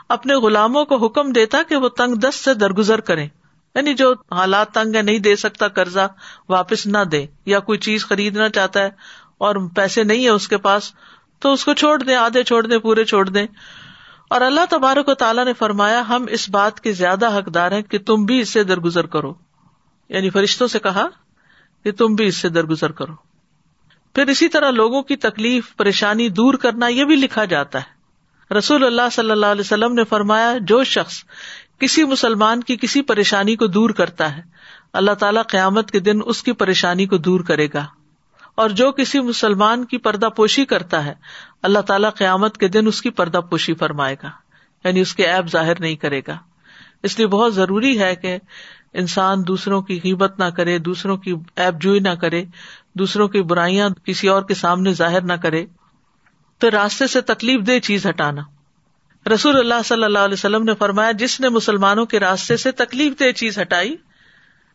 اپنے غلاموں کو حکم دیتا کہ وہ تنگ دست سے درگزر کرے یعنی جو حالات تنگ ہے نہیں دے سکتا قرضہ، واپس نہ دے یا کوئی چیز خریدنا چاہتا ہے اور پیسے نہیں ہے اس کے پاس، تو اس کو چھوڑ دیں، آدھے چھوڑ دیں، پورے چھوڑ دیں۔ اور اللہ تبارک و تعالیٰ نے فرمایا، ہم اس بات کے زیادہ حقدار ہیں کہ تم بھی اس سے درگزر کرو۔ یعنی فرشتوں سے کہا کہ تم بھی اس سے درگزر کرو۔ پھر اسی طرح لوگوں کی تکلیف، پریشانی دور کرنا، یہ بھی لکھا جاتا ہے۔ رسول اللہ صلی اللہ علیہ وسلم نے فرمایا، جو شخص کسی مسلمان کی کسی پریشانی کو دور کرتا ہے۔ اللہ تعالیٰ قیامت کے دن اس کی پریشانی کو دور کرے گا۔ اور جو کسی مسلمان کی پردہ پوشی کرتا ہے، اللہ تعالیٰ قیامت کے دن اس کی پردہ پوشی فرمائے گا۔ یعنی اس کے ایپ ظاہر نہیں کرے گا۔ اس لیے بہت ضروری ہے کہ انسان دوسروں کی قیمت نہ کرے، دوسروں کی ایپ جوئی نہ کرے، دوسروں کی برائیاں کسی اور کے سامنے ظاہر نہ کرے۔ تو راستے سے تکلیف دہ چیز ہٹانا۔ رسول اللہ صلی اللہ علیہ وسلم نے فرمایا، جس نے مسلمانوں کے راستے سے تکلیف دہ چیز ہٹائی،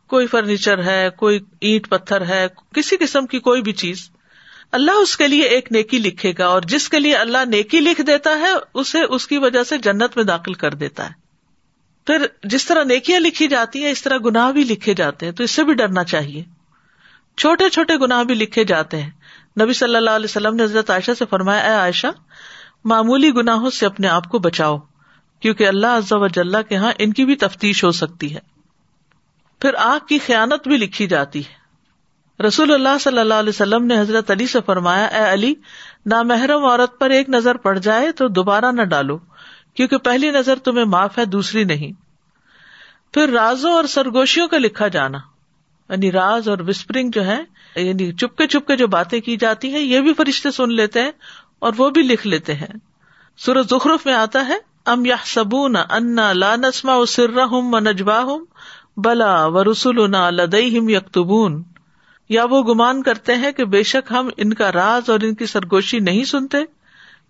کوئی فرنیچر ہے، کوئی اینٹ پتھر ہے، کسی قسم کی کوئی بھی چیز، اللہ اس کے لیے ایک نیکی لکھے گا اور جس کے لیے اللہ نیکی لکھ دیتا ہے، اسے اس کی وجہ سے جنت میں داخل کر دیتا ہے۔ پھر جس طرح نیکیاں لکھی جاتی ہیں، اس طرح گناہ بھی لکھے جاتے ہیں، تو اس سے بھی ڈرنا چاہیے۔ چھوٹے چھوٹے گناہ بھی لکھے جاتے ہیں۔ نبی صلی اللہ علیہ وسلم نے حضرت عائشہ سے فرمایا، اے عائشہ معمولی گناہوں سے اپنے آپ کو بچاؤ، کیونکہ اللہ عز و جل کے ہاں ان کی بھی تفتیش ہو سکتی ہے۔ پھر آگ کی خیانت بھی لکھی جاتی ہے۔ رسول اللہ صلی اللہ علیہ وسلم نے حضرت علی سے فرمایا، اے علی، نامحرم عورت پر ایک نظر پڑ جائے تو دوبارہ نہ ڈالو، کیونکہ پہلی نظر تمہیں معاف ہے، دوسری نہیں۔ پھر رازوں اور سرگوشیوں کا لکھا جانا یعنی راز اور وسپرنگ جو ہے یعنی چپکے چپکے جو باتیں کی جاتی ہیں، یہ بھی فرشتے سن لیتے ہیں اور وہ بھی لکھ لیتے ہیں۔ سورج زخرف میں آتا ہے، ام یا سبون انا لا نسما سر ہوں و ہوں بلا و رسول لدئی ہم یکتبون۔ یا وہ گمان کرتے ہیں کہ بے شک ہم ان کا راز اور ان کی سرگوشی نہیں سنتے؟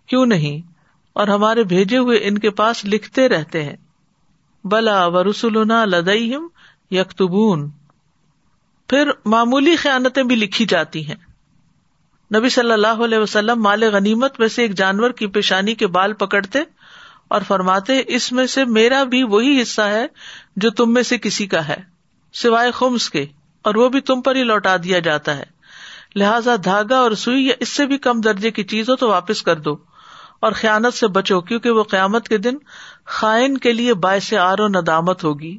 کیوں نہیں؟ اور ہمارے بھیجے ہوئے ان کے پاس لکھتے رہتے ہیں۔ بلا و رسول لدئی ہم یکتبون۔ پھر معمولی خیانتیں بھی لکھی جاتی ہیں۔ نبی صلی اللہ علیہ وسلم مال غنیمت میں سے ایک جانور کی پیشانی کے بال پکڑتے اور فرماتے، اس میں سے میرا بھی وہی حصہ ہے جو تم میں سے کسی کا ہے، سوائے خمس کے، اور وہ بھی تم پر ہی لوٹا دیا جاتا ہے۔ لہذا دھاگا اور سوئی یا اس سے بھی کم درجے کی چیز ہو تو واپس کر دو، اور خیانت سے بچو، کیونکہ وہ قیامت کے دن خائن کے لیے باعث آر و ندامت ہوگی۔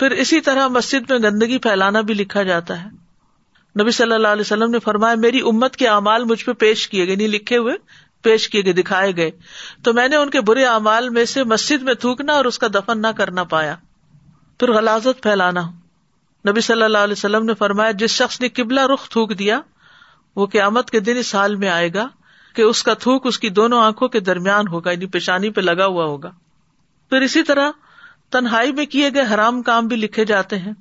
پھر اسی طرح مسجد میں گندگی پھیلانا بھی لکھا جاتا ہے۔ نبی صلی اللہ علیہ وسلم نے فرمایا، میری امت کے اعمال مجھ پہ پیش کیے گئے نہیں لکھے ہوئے پیش کیے گئے، دکھائے گئے۔ تو میں نے ان کے برے اعمال میں سے مسجد میں تھوکنا اور اس کا دفن نہ کرنا پایا۔ پھر غلازت پھیلانا۔ نبی صلی اللہ علیہ وسلم نے فرمایا، جس شخص نے قبلہ رخ تھوک دیا، وہ قیامت کے دن اس حال میں آئے گا کہ اس کا تھوک اس کی دونوں آنکھوں کے درمیان ہوگا یعنی پیشانی پہ لگا ہوا ہوگا۔ پھر اسی طرح تنہائی میں کیے گئے حرام کام بھی لکھے جاتے ہیں۔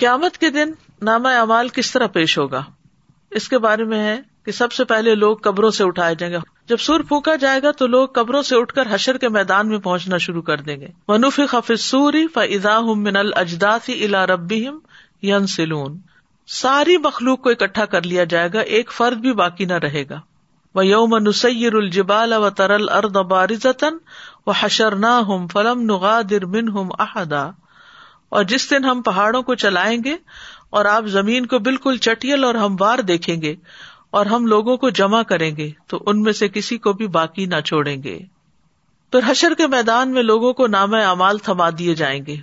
قیامت کے دن نامہ اعمال کس طرح پیش ہوگا؟ اس کے بارے میں ہے کہ سب سے پہلے لوگ قبروں سے اٹھائے جائیں گے۔ جب سور پھونکا جائے گا تو لوگ قبروں سے اٹھ کر حشر کے میدان میں پہنچنا شروع کر دیں گے۔ منوف سوری فضا من الجداسی الا ربی ین سلون ساری مخلوق کو اکٹھا کر لیا جائے گا، ایک فرد بھی باقی نہ رہے گا۔ وہ یوم نسیر الجبال و ترل ارد بارزن و حشر نہ ہم فلم نغادر من ہم احدا اور جس دن ہم پہاڑوں کو چلائیں گے اور آپ زمین کو بالکل چٹیل اور ہموار دیکھیں گے اور ہم لوگوں کو جمع کریں گے تو ان میں سے کسی کو بھی باقی نہ چھوڑیں گے۔ پھر حشر کے میدان میں لوگوں کو نام اعمال تھما دیے جائیں گے۔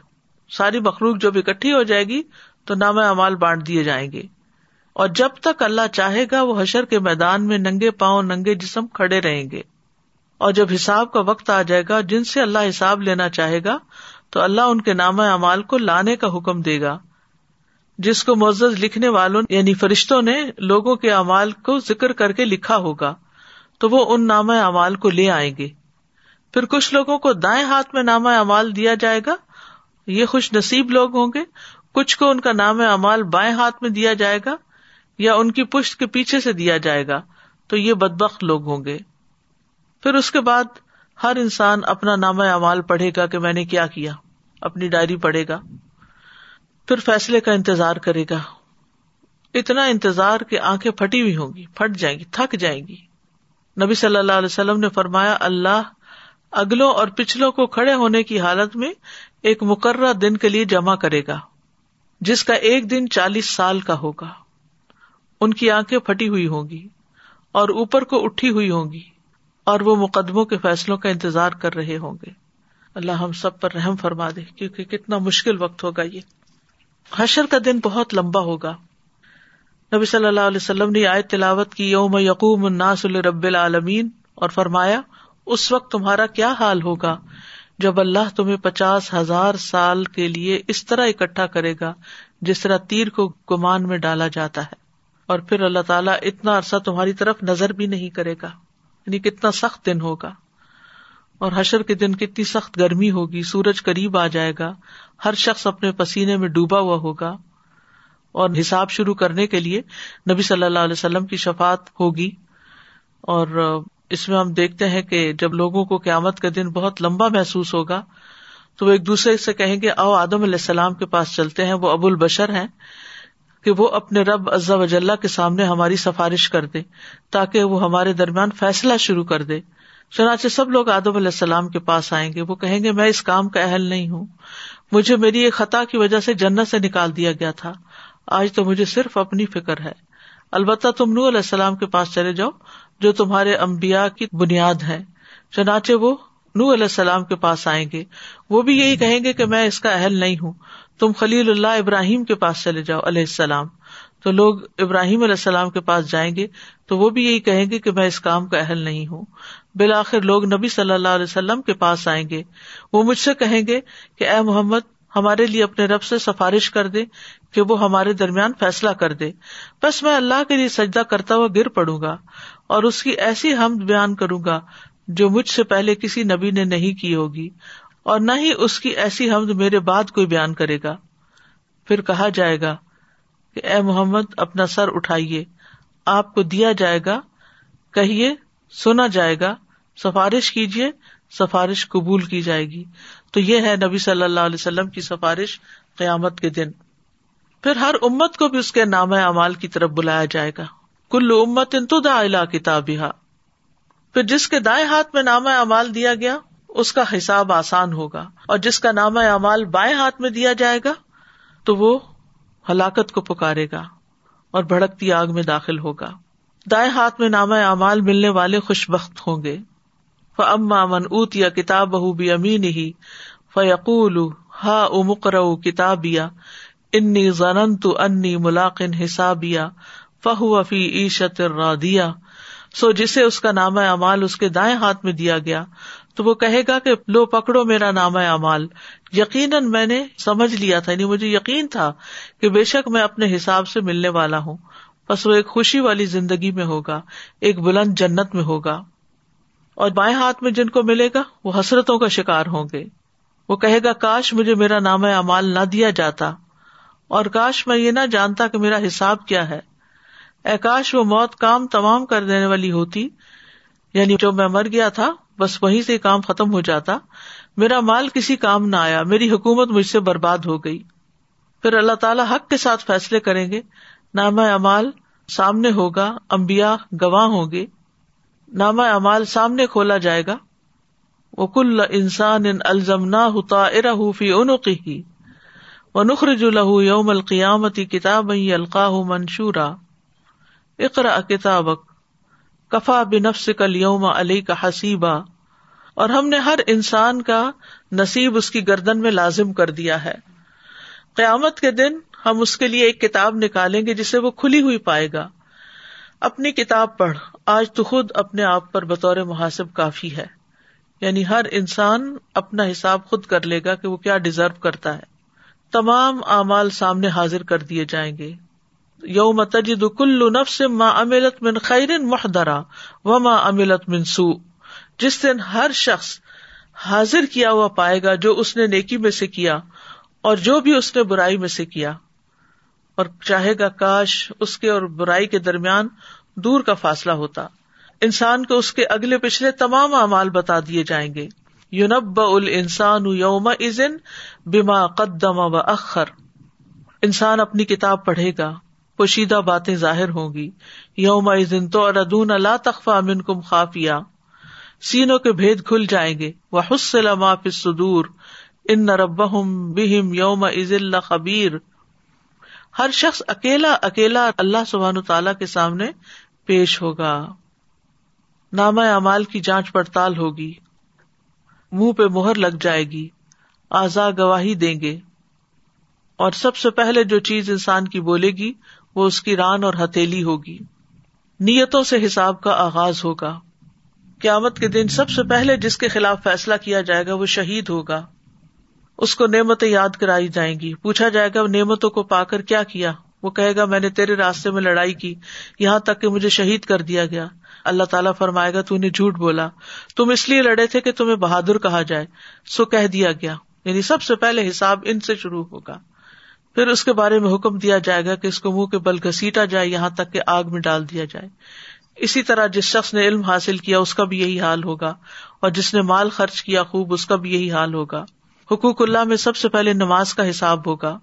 ساری مخلوق جب اکٹھی ہو جائے گی تو نام اعمال بانٹ دیے جائیں گے۔ اور جب تک اللہ چاہے گا وہ حشر کے میدان میں ننگے پاؤں ننگے جسم کھڑے رہیں گے۔ اور جب حساب کا وقت آ جائے گا جن سے اللہ حساب لینا چاہے گا تو اللہ ان کے نام اعمال کو لانے کا حکم دے گا۔ جس کو معزز لکھنے والوں یعنی فرشتوں نے لوگوں کے اعمال کو ذکر کر کے لکھا ہوگا، تو وہ ان نامہ اعمال کو لے آئیں گے۔ پھر کچھ لوگوں کو دائیں ہاتھ میں نامہ اعمال دیا جائے گا، یہ خوش نصیب لوگ ہوں گے۔ کچھ کو ان کا نام اعمال بائیں ہاتھ میں دیا جائے گا یا ان کی پشت کے پیچھے سے دیا جائے گا، تو یہ بدبخت لوگ ہوں گے۔ پھر اس کے بعد ہر انسان اپنا نامہ اعمال پڑھے گا کہ میں نے کیا کیا، اپنی ڈائری پڑھے گا۔ پھر فیصلے کا انتظار کرے گا۔ اتنا انتظار کہ آنکھیں پھٹی ہوئی ہوں گی، پھٹ جائیں گی، تھک جائیں گی۔ نبی صلی اللہ علیہ وسلم نے فرمایا، اللہ اگلوں اور پچھلوں کو کھڑے ہونے کی حالت میں ایک مقررہ دن کے لیے جمع کرے گا، جس کا ایک دن چالیس سال کا ہوگا۔ ان کی آنکھیں پھٹی ہوئی ہوں گی اور اوپر کو اٹھی ہوئی ہوں گی اور وہ مقدموں کے فیصلوں کا انتظار کر رہے ہوں گے۔ اللہ ہم سب پر رحم فرما دے، کیونکہ کتنا مشکل وقت ہوگا یہ۔ حشر کا دن بہت لمبا ہوگا۔ نبی صلی اللہ علیہ وسلم نے آئے تلاوت کی، یوم یقوم الناس رب العالمین، اور فرمایا، اس وقت تمہارا کیا حال ہوگا؟ جب اللہ تمہیں پچاس ہزار سال کے لیے اس طرح اکٹھا کرے گا، جس طرح تیر کو گمان میں ڈالا جاتا ہے۔ اور پھر اللہ تعالیٰ اتنا عرصہ تمہاری طرف نظر بھی نہیں کرے گا۔ یعنی کتنا سخت دن ہوگا۔ اور حشر کے دن کتنی سخت گرمی ہوگی، سورج قریب آ جائے گا۔ ہر شخص اپنے پسینے میں ڈوبا ہوا ہوگا اور حساب شروع کرنے کے لیے نبی صلی اللہ علیہ وسلم کی شفات ہوگی اور اس میں ہم دیکھتے ہیں کہ جب لوگوں کو قیامت کا دن بہت لمبا محسوس ہوگا تو وہ ایک دوسرے سے کہیں گے او آدم علیہ السلام کے پاس چلتے ہیں، وہ ابو البشر ہیں کہ وہ اپنے رب عزا وجاللہ کے سامنے ہماری سفارش کر دے تاکہ وہ ہمارے درمیان فیصلہ شروع کر دے۔ چنانچہ سب لوگ آدم علیہ السلام کے پاس آئیں گے، وہ کہیں گے، میں اس کام کا اہل نہیں ہوں۔ مجھے میری ایک خطا کی وجہ سے جنت سے نکال دیا گیا تھا۔ آج تو مجھے صرف اپنی فکر ہے۔ البتہ تم نور علیہ السلام کے پاس چلے جاؤ، جو تمہارے امبیا کی بنیاد ہے۔ چنانچہ وہ نو علیہ السلام کے پاس آئیں گے۔ وہ بھی یہی کہیں گے کہ میں اس کا اہل نہیں ہوں۔ تم خلیل اللہ ابراہیم کے پاس چلے جاؤ علیہ السلام۔ تو لوگ ابراہیم علیہ السلام کے پاس جائیں گے تو وہ بھی یہی کہیں گے کہ میں اس کام کا اہل نہیں ہوں۔ بالآخر لوگ نبی صلی اللہ علیہ وسلم کے پاس آئیں گے۔ وہ مجھ سے کہیں گے کہ اے محمد، ہمارے لیے اپنے رب سے سفارش کر دے کہ وہ ہمارے درمیان فیصلہ کر دے۔ بس میں اللہ کے لیے سجدہ کرتا ہوا گر پڑوں گا اور اس کی ایسی حمد بیان کروں گا جو مجھ سے پہلے کسی نبی نے نہیں کی ہوگی اور نہ ہی اس کی ایسی حمد میرے بعد کوئی بیان کرے گا۔ پھر کہا جائے گا کہ اے محمد، اپنا سر اٹھائیے، آپ کو دیا جائے گا، کہیے، سنا جائے گا سفارش کیجیے سفارش قبول کی جائے گی۔ تو یہ ہے نبی صلی اللہ علیہ وسلم کی سفارش قیامت کے دن۔ پھر ہر امت کو بھی اس کے نام اعمال کی طرف بلایا جائے گا۔ کل امت انتدا کتاب پھر جس کے دائیں ہاتھ میں نام اعمال دیا گیا، اس کا حساب آسان ہوگا۔ اور جس کا نام اعمال بائیں ہاتھ میں دیا جائے گا، تو وہ ہلاکت کو پکارے گا اور بھڑکتی آگ میں داخل ہوگا۔ دائیں ہاتھ میں نام اعمال ملنے والے خوش بخت ہوں گے۔ اما من اوت یا کتاب بہ بھی امین ہی فیقول ہا امکر کتابیا انی زنن تو انی ملاقن حسابیا فہو فی عیشت رادیا سو جسے اس کا نام اعمال اس کے دائیں ہاتھ میں دیا گیا، تو وہ کہے گا کہ لو پکڑو میرا نام اعمال۔ یقیناً میں نے سمجھ لیا تھا یعنی مجھے یقین تھا کہ بے شک میں اپنے حساب سے ملنے والا ہوں۔ بس وہ ایک خوشی والی زندگی میں ہوگا، ایک بلند جنت میں ہوگا۔ اور بائیں ہاتھ میں جن کو ملے گا، وہ حسرتوں کا شکار ہوں گے۔ وہ کہے گا، کاش مجھے میرا نام امال نہ دیا جاتا، اور کاش میں یہ نہ جانتا کہ میرا حساب کیا ہے۔ اے کاش وہ موت کام تمام کر دینے والی ہوتی یعنی جو میں مر گیا تھا، بس وہیں سے کام ختم ہو جاتا۔ میرا مال کسی کام نہ آیا، میری حکومت مجھ سے برباد ہو گئی۔ پھر اللہ تعالیٰ حق کے ساتھ فیصلے کریں گے، نام امال سامنے ہوگا امبیا گواہ ہوں گے۔ نامہ امال سامنے کھولا جائے گا۔ وہ کل انسان ان الزم نہ ہوتا ارفی انقی و نخرج الح یوم القیامتی کتاب القاہ منشورا۔ اقرا کتابک کفا بنفس کل یوم علی کا حسیبہ اور ہم نے ہر انسان کا نصیب اس کی گردن میں لازم کر دیا ہے۔ قیامت کے دن ہم اس کے لیے ایک کتاب نکالیں گے جسے وہ کھلی ہوئی پائے گا۔ اپنی کتاب پڑھ آج تو خود اپنے آپ پر بطور محاسب کافی ہے۔ یعنی ہر انسان اپنا حساب خود کر لے گا کہ وہ کیا ڈیزرو کرتا ہے۔ تمام اعمال سامنے حاضر کر دیے جائیں گے۔ یوم تجد کل نفس ما املت من خیر محدرا و ما من سو جس دن ہر شخص حاضر کیا ہوا پائے گا جو اس نے نیکی میں سے کیا اور جو بھی اس نے برائی میں سے کیا۔ اور چاہے گا کاش اس کے اور برائی کے درمیان دور کا فاصلہ ہوتا۔ انسان کو اس کے اگلے پچھلے تمام اعمال بتا دیے جائیں گے۔ یونب ال انسان یوم ازن بیما قدم و اخر انسان اپنی کتاب پڑھے گا، پوشیدہ باتیں ظاہر ہوں گی۔ یوم ازن تو ردون اللہ تخفا امن کم خافیہ سینوں کے بھید کھل جائیں گے۔ وہ حسل معاف صدور ان نہ رب بہم یوم از اللہ خبیر ہر شخص اکیلا اکیلا اللہ سبحان تعالی کے سامنے پیش ہوگا۔ نام اعمال کی جانچ پڑتال ہوگی۔ منہ پہ مہر لگ جائے گی۔ آزا گواہی دیں گے۔ اور سب سے پہلے جو چیز انسان کی بولے گی، وہ اس کی ران اور ہتھیلی ہوگی۔ نیتوں سے حساب کا آغاز ہوگا۔ قیامت کے دن سب سے پہلے جس کے خلاف فیصلہ کیا جائے گا، وہ شہید ہوگا۔ اس کو نعمتیں یاد کرائی جائیں گی۔ پوچھا جائے گا نعمتوں کو پا کر کیا کیا؟ وہ کہے گا، میں نے تیرے راستے میں لڑائی کی، یہاں تک کہ مجھے شہید کر دیا گیا۔ اللہ تعالیٰ فرمائے گا، تو نے جھوٹ بولا۔ تم اس لیے لڑے تھے کہ تمہیں بہادر کہا جائے۔ سو کہہ دیا گیا۔ یعنی سب سے پہلے حساب ان سے شروع ہوگا۔ پھر اس کے بارے میں حکم دیا جائے گا کہ اس کو منہ کے بل گھسیٹا جائے، یہاں تک کہ آگ میں ڈال دیا جائے۔ اسی طرح جس شخص نے علم حاصل کیا، اس کا بھی یہی حال ہوگا۔ اور جس نے مال خرچ کیا خوب، اس کا بھی یہی حال ہوگا۔ حقوق اللہ میں سب سے پہلے نماز کا حساب ہوگا۔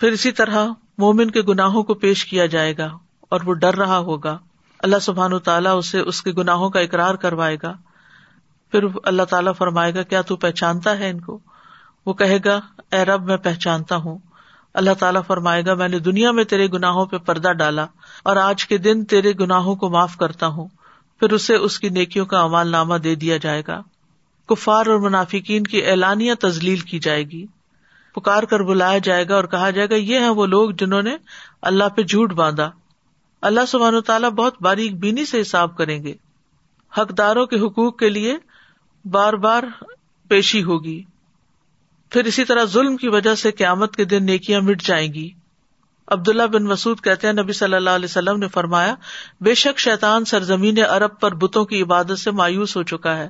پھر اسی طرح مومن کے گناہوں کو پیش کیا جائے گا اور وہ ڈر رہا ہوگا۔ اللہ سبحان تعالیٰ اسے اس کے گناہوں کا اقرار کروائے گا۔ پھر اللہ تعالیٰ فرمائے گا، کیا تو پہچانتا ہے ان کو؟ وہ کہے گا، اے رب، میں پہچانتا ہوں۔ اللہ تعالیٰ فرمائے گا، میں نے دنیا میں تیرے گناہوں پہ پردہ ڈالا اور آج کے دن تیرے گناہوں کو معاف کرتا ہوں۔ پھر اسے اس کی نیکیوں کا امال نامہ دے دیا جائے گا۔ کفار اور منافقین کی اعلانیہ تزلیل کی جائے گی۔ پکار کر بلایا جائے گا اور کہا جائے گا، یہ ہے وہ لوگ جنہوں نے اللہ پہ جھوٹ باندھا۔ اللہ سبحان تعالیٰ بہت باریک بینی سے حساب کریں گے۔ حقداروں کے حقوق کے لیے بار بار پیشی ہوگی۔ پھر اسی طرح ظلم کی وجہ سے قیامت کے دن نیکیاں مٹ جائیں گی۔ عبداللہ بن مسعد کہتے ہیں، نبی صلی اللہ علیہ وسلم نے فرمایا، بے شک شیطان سرزمین ارب پر بتوں کی عبادت سے مایوس ہو چکا ہے،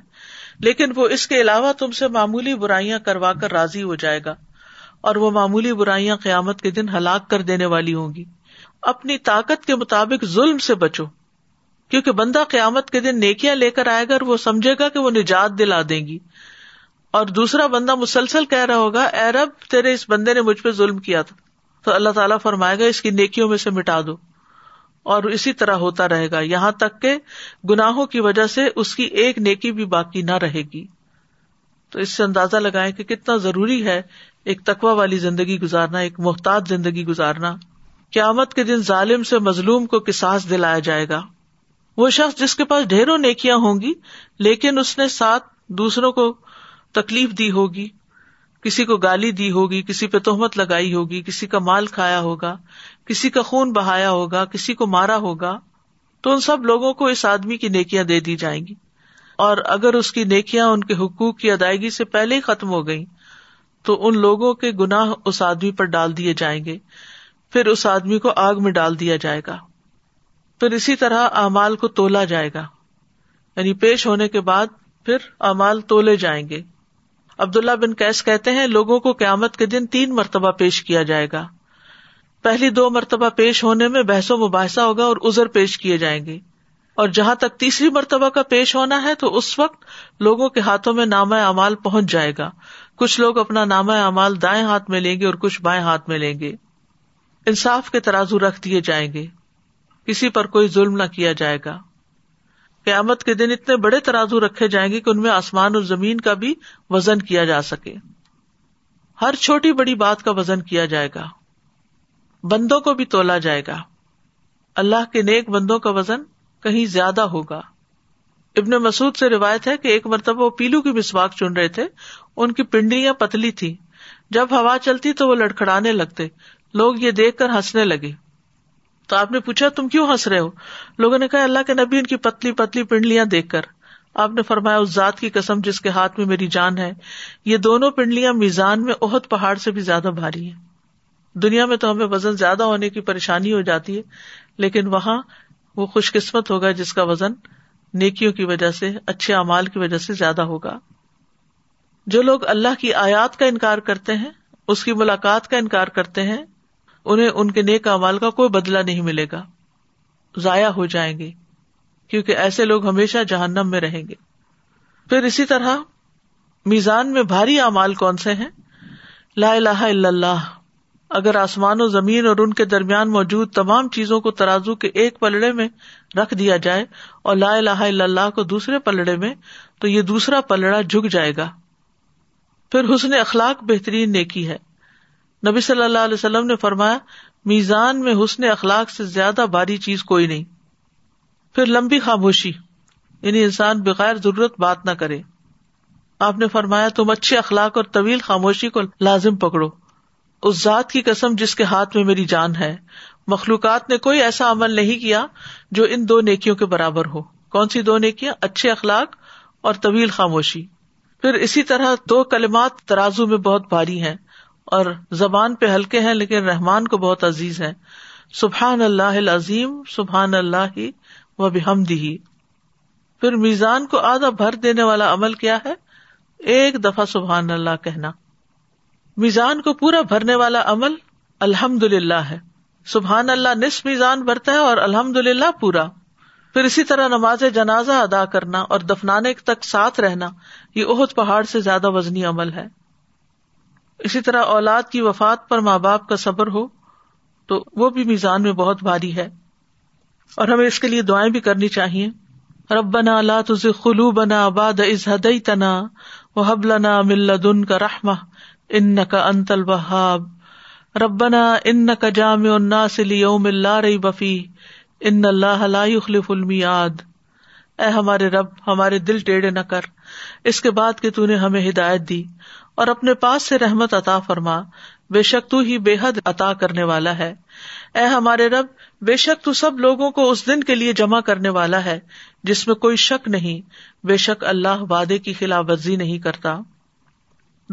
لیکن وہ اس کے علاوہ تم سے معمولی برائیاں کروا کر راضی ہو جائے گا۔ اور وہ معمولی برائیاں قیامت کے دن ہلاک کر دینے والی ہوں گی۔ اپنی طاقت کے مطابق ظلم سے بچو، کیونکہ بندہ قیامت کے دن نیکیاں لے کر آئے گا اور وہ سمجھے گا کہ وہ نجات دلا دیں گی۔ اور دوسرا بندہ مسلسل کہہ رہا ہوگا، اے رب، تیرے اس بندے نے مجھ پہ ظلم کیا تھا۔ تو اللہ تعالیٰ فرمائے گا، اس کی نیکیوں میں سے مٹا دو۔ اور اسی طرح ہوتا رہے گا۔ یہاں تک کہ گناہوں کی وجہ سے اس کی ایک نیکی بھی باقی نہ رہے گی۔ تو اس سے اندازہ لگائیں کہ کتنا ضروری ہے ایک تقوا والی زندگی گزارنا، ایک محتاط زندگی گزارنا، قیامت کے دن ظالم سے مظلوم کو کساس دلایا جائے گا۔ وہ شخص جس کے پاس ڈھیروں نیکیاں ہوں گی، لیکن اس نے ساتھ دوسروں کو تکلیف دی ہوگی، کسی کو گالی دی ہوگی، کسی پہ تہمت لگائی ہوگی، کسی کا مال کھایا ہوگا، کسی کا خون بہایا ہوگا، کسی کو مارا ہوگا، تو ان سب لوگوں کو اس آدمی کی نیکیاں دے دی جائیں گی۔ اور اگر اس کی نیکیاں ان کے حقوق کی ادائیگی سے پہلے ہی ختم ہو گئی تو ان لوگوں کے گناہ اس آدمی پر ڈال دیے جائیں گے، پھر اس آدمی کو آگ میں ڈال دیا جائے گا۔ پھر اسی طرح امال کو تولا جائے گا۔ یعنی پیش ہونے کے بعد پھر امال تولے جائیں گے۔ عبداللہ بن کیس کہتے ہیں، لوگوں کو قیامت کے دن تین مرتبہ پیش کیا جائے گا۔ پہلی دو مرتبہ پیش ہونے میں بحث و مباحثہ ہوگا اور ازر پیش کیے جائیں گے۔ اور جہاں تک تیسری مرتبہ کا پیش ہونا ہے تو اس وقت لوگوں کے ہاتھوں میں نامہ اعمال پہنچ جائے گا۔ کچھ لوگ اپنا نامہ اعمال دائیں ہاتھ میں لیں گے اور کچھ بائیں ہاتھ میں لیں گے۔ انصاف کے ترازو رکھ دیے جائیں گے۔ کسی پر کوئی ظلم نہ کیا جائے گا۔ قیامت کے دن اتنے بڑے ترازو رکھے جائیں گے کہ ان میں آسمان اور زمین کا بھی وزن کیا جا سکے۔ ہر چھوٹی بڑی بات کا وزن کیا جائے گا۔ بندوں کو بھی تولا جائے گا۔ اللہ کے نیک بندوں کا وزن کہیں زیادہ ہوگا۔ ابن مسعد سے روایت ہے کہ ایک مرتبہ وہ پیلو کی مسواک چن رہے تھے۔ ان کی پنڈلیاں پتلی تھی۔ جب ہوا چلتی تو وہ لڑکھڑانے لگتے۔ لوگ یہ دیکھ کر ہنسنے لگے۔ تو آپ نے پوچھا، تم کیوں ہنس رہے ہو؟ لوگوں نے کہا، اللہ کے نبی ان کی پتلی پتلی پنڈلیاں دیکھ کر۔ آپ نے فرمایا، اس ذات کی قسم جس کے ہاتھ میں میری جان ہے، یہ دونوں پنڈلیاں میزان میں اہت پہاڑ سے بھی زیادہ بھاری ہیں۔ دنیا میں تو ہمیں وزن زیادہ ہونے کی پریشانی ہو جاتی ہے، لیکن وہاں وہ خوش قسمت ہوگا جس کا وزن نیکیوں کی وجہ سے، اچھے امال کی وجہ سے زیادہ ہوگا۔ جو لوگ اللہ کی آیات کا انکار کرتے ہیں، اس کی ملاقات کا انکار کرتے ہیں، انہیں ان کے نیک امال کا کوئی بدلا نہیں ملے گا۔ ضائع ہو جائیں گے، کیونکہ ایسے لوگ ہمیشہ جہنم میں رہیں گے۔ پھر اسی طرح، میزان میں بھاری امال کون سے ہیں؟ لا الہ الا اللہ۔ اگر آسمان و زمین اور ان کے درمیان موجود تمام چیزوں کو ترازو کے ایک پلڑے میں رکھ دیا جائے اور لا الہ الا اللہ کو دوسرے پلڑے میں، تو یہ دوسرا پلڑا جھک جائے گا۔ پھر حسن اخلاق بہترین نیکی ہے۔ نبی صلی اللہ علیہ وسلم نے فرمایا، میزان میں حسن اخلاق سے زیادہ باری چیز کوئی نہیں۔ پھر لمبی خاموشی یعنی انسان بغیر ضرورت بات نہ کرے۔ آپ نے فرمایا، تم اچھے اخلاق اور طویل خاموشی کو لازم پکڑو۔ اس ذات کی قسم جس کے ہاتھ میں میری جان ہے۔ مخلوقات نے کوئی ایسا عمل نہیں کیا جو ان دو نیکیوں کے برابر ہو۔ کون سی دو نیکیاں؟ اچھے اخلاق اور طویل خاموشی۔ پھر اسی طرح دو کلمات ترازو میں بہت بھاری ہیں اور زبان پہ ہلکے ہیں لیکن رحمان کو بہت عزیز ہے سبحان اللہ عظیم سبحان اللہ و بحمدی پھر میزان کو آدھا بھر دینے والا عمل کیا ہے؟ ایک دفعہ سبحان اللہ کہنا۔ میزان کو پورا بھرنے والا عمل الحمد للہ ہے۔ سبحان اللہ نصف میزان بھرتا ہے اور الحمد للہ پورا۔ پھر اسی طرح نماز جنازہ ادا کرنا اور دفنانے تک ساتھ رہنا، یہ عہد پہاڑ سے زیادہ وزنی عمل ہے۔ اسی طرح اولاد کی وفات پر ماں باپ کا صبر ہو، تو وہ بھی میزان میں بہت بھاری ہے۔ اور ہمیں اس کے لیے دعائیں بھی کرنی چاہیے۔ ربنا لا تزغ قلوبنا بعد إذ هديتنا وهب لنا من لدنك رحمة إنك أنت الوهاب ربنا إنك جامع الناس ليوم لا ريب فيه ان اللہ لا يخلف الميعاد اے ہمارے رب، ہمارے دل ٹیڑے نہ کر۔ اس کے بعد کہ تو نے ہمیں ہدایت دی اور اپنے پاس سے رحمت عطا فرما، بے شک تو ہی بے حد عطا کرنے والا ہے۔ اے ہمارے رب، بے شک تو سب لوگوں کو اس دن کے لیے جمع کرنے والا ہے، جس میں کوئی شک نہیں، بے شک اللہ وعدے کی خلاف ورزی نہیں کرتا۔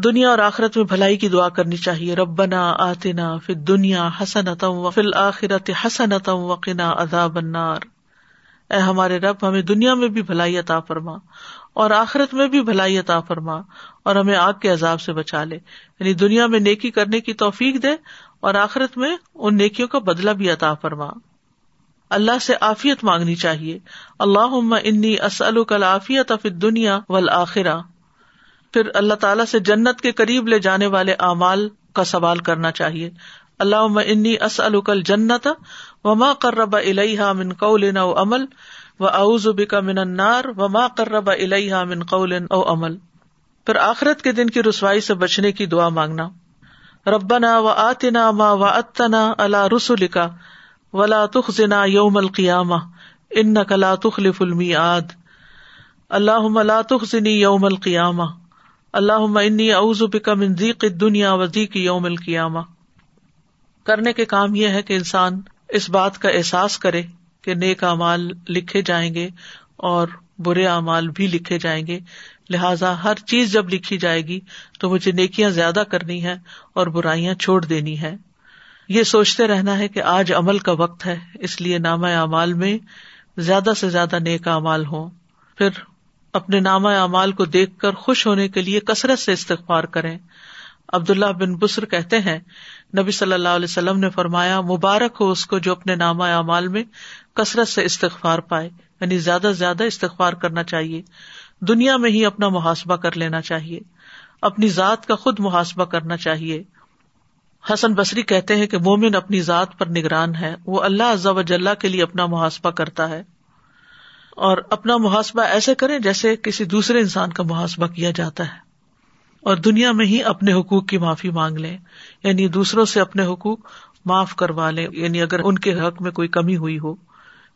دنیا اور آخرت میں بھلائی کی دعا کرنی چاہیے۔ ربنا آتنا فی دنیا حسنتم و فی الآخرت حسنتم وقنا عذاب النار۔ اے ہمارے رب، ہمیں دنیا میں بھی بھلائی عطا فرما اور آخرت میں بھی بھلائی عطا فرما اور ہمیں آگ کے عذاب سے بچا لے۔ یعنی دنیا میں نیکی کرنے کی توفیق دے اور آخرت میں ان نیکیوں کا بدلا بھی عطا فرما۔ اللہ سے آفیت مانگنی چاہیے۔ اللہ انی اسل کل آفیت افی دنیا والآخرہ۔ پھر اللہ تعالیٰ سے جنت کے قریب لے جانے والے اعمال کا سوال کرنا چاہیے۔ اللہ انی اسل جنت وما کرب الحا من قول او عمل و اوزب کا من انار وما کرب الحا من قول او عمل۔ پھر آخرت کے دن کی رسوائی سے بچنے کی دعا مانگنا۔ ربنا و آتنا ما و اتنا اللہ رسول کا ولا تخنا یوم القیامہ ان کلا تخلف المی آد اللہ لا تخنی یوم القیامہ۔ اللہ انی اعوذ بک من ذیق الدنیا و یوم القیامہ۔ کرنے کے کام یہ ہے کہ انسان اس بات کا احساس کرے کہ نیک اعمال لکھے جائیں گے اور برے اعمال بھی لکھے جائیں گے۔ لہذا ہر چیز جب لکھی جائے گی تو مجھے نیکیاں زیادہ کرنی ہے اور برائیاں چھوڑ دینی ہے یہ سوچتے رہنا ہے کہ آج عمل کا وقت ہے، اس لیے نامہ اعمال میں زیادہ سے زیادہ نیک اعمال ہوں۔ پھر اپنے نامہ اعمال کو دیکھ کر خوش ہونے کے لیے کثرت سے استغفار کریں۔ عبداللہ بن بسر کہتے ہیں، نبی صلی اللہ علیہ وسلم نے فرمایا، مبارک ہو اس کو جو اپنے نامہ اعمال میں کثرت سے استغفار پائے۔ یعنی زیادہ سے زیادہ استغفار کرنا چاہیے۔ دنیا میں ہی اپنا محاسبہ کر لینا چاہیے۔ اپنی ذات کا خود محاسبہ کرنا چاہیے۔ حسن بصری کہتے ہیں کہ مومن اپنی ذات پر نگران ہے۔ وہ اللہ عزا وجاللہ کے لیے اپنا محاسبہ کرتا ہے۔ اور اپنا محاسبہ ایسے کرے جیسے کسی دوسرے انسان کا محاسبہ کیا جاتا ہے۔ اور دنیا میں ہی اپنے حقوق کی معافی مانگ لیں۔ یعنی دوسروں سے اپنے حقوق معاف کروا لیں۔ یعنی اگر ان کے حق میں کوئی کمی ہوئی ہو۔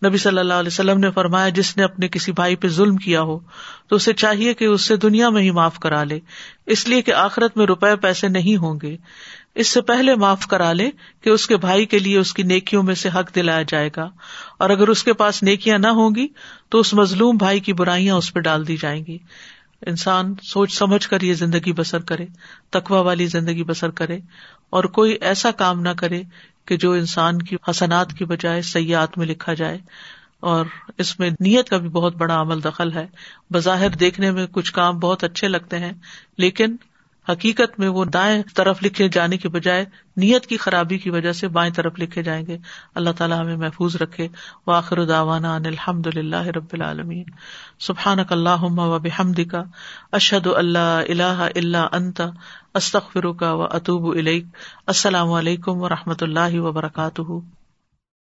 نبی صلی اللہ علیہ وسلم نے فرمایا، جس نے اپنے کسی بھائی پہ ظلم کیا ہو، تو اسے چاہیے کہ اس سے دنیا میں ہی معاف کرا لے۔ اس لیے کہ آخرت میں روپے پیسے نہیں ہوں گے۔ اس سے پہلے معاف کرا لے کہ اس کے بھائی کے لیے اس کی نیکیوں میں سے حق دلایا جائے گا۔ اور اگر اس کے پاس نیکیاں نہ ہوں گی، تو اس مظلوم بھائی کی برائیاں اس پہ ڈال دی جائیں گی۔ انسان سوچ سمجھ کر یہ زندگی بسر کرے تقوا والی زندگی بسر کرے، اور کوئی ایسا کام نہ کرے کہ جو انسان کی حسنات کی بجائے سیاحت میں لکھا جائے۔ اور اس میں نیت کا بھی بہت بڑا عمل دخل ہے۔ بظاہر دیکھنے میں کچھ کام بہت اچھے لگتے ہیں، لیکن حقیقت میں وہ دائیں طرف لکھے جانے کی بجائے نیت کی خرابی کی وجہ سے بائیں طرف لکھے جائیں گے۔ اللہ تعالیٰ ہمیں محفوظ رکھے۔ و آخر داوانا الحمد اللہ رب العالمین۔ سبحان اللہ و بحمد کا اشد اللہ اللہ اللہ انت۔ استخر کا و اطوب السلام علیکم و رحمۃ اللہ وبرکاتہ۔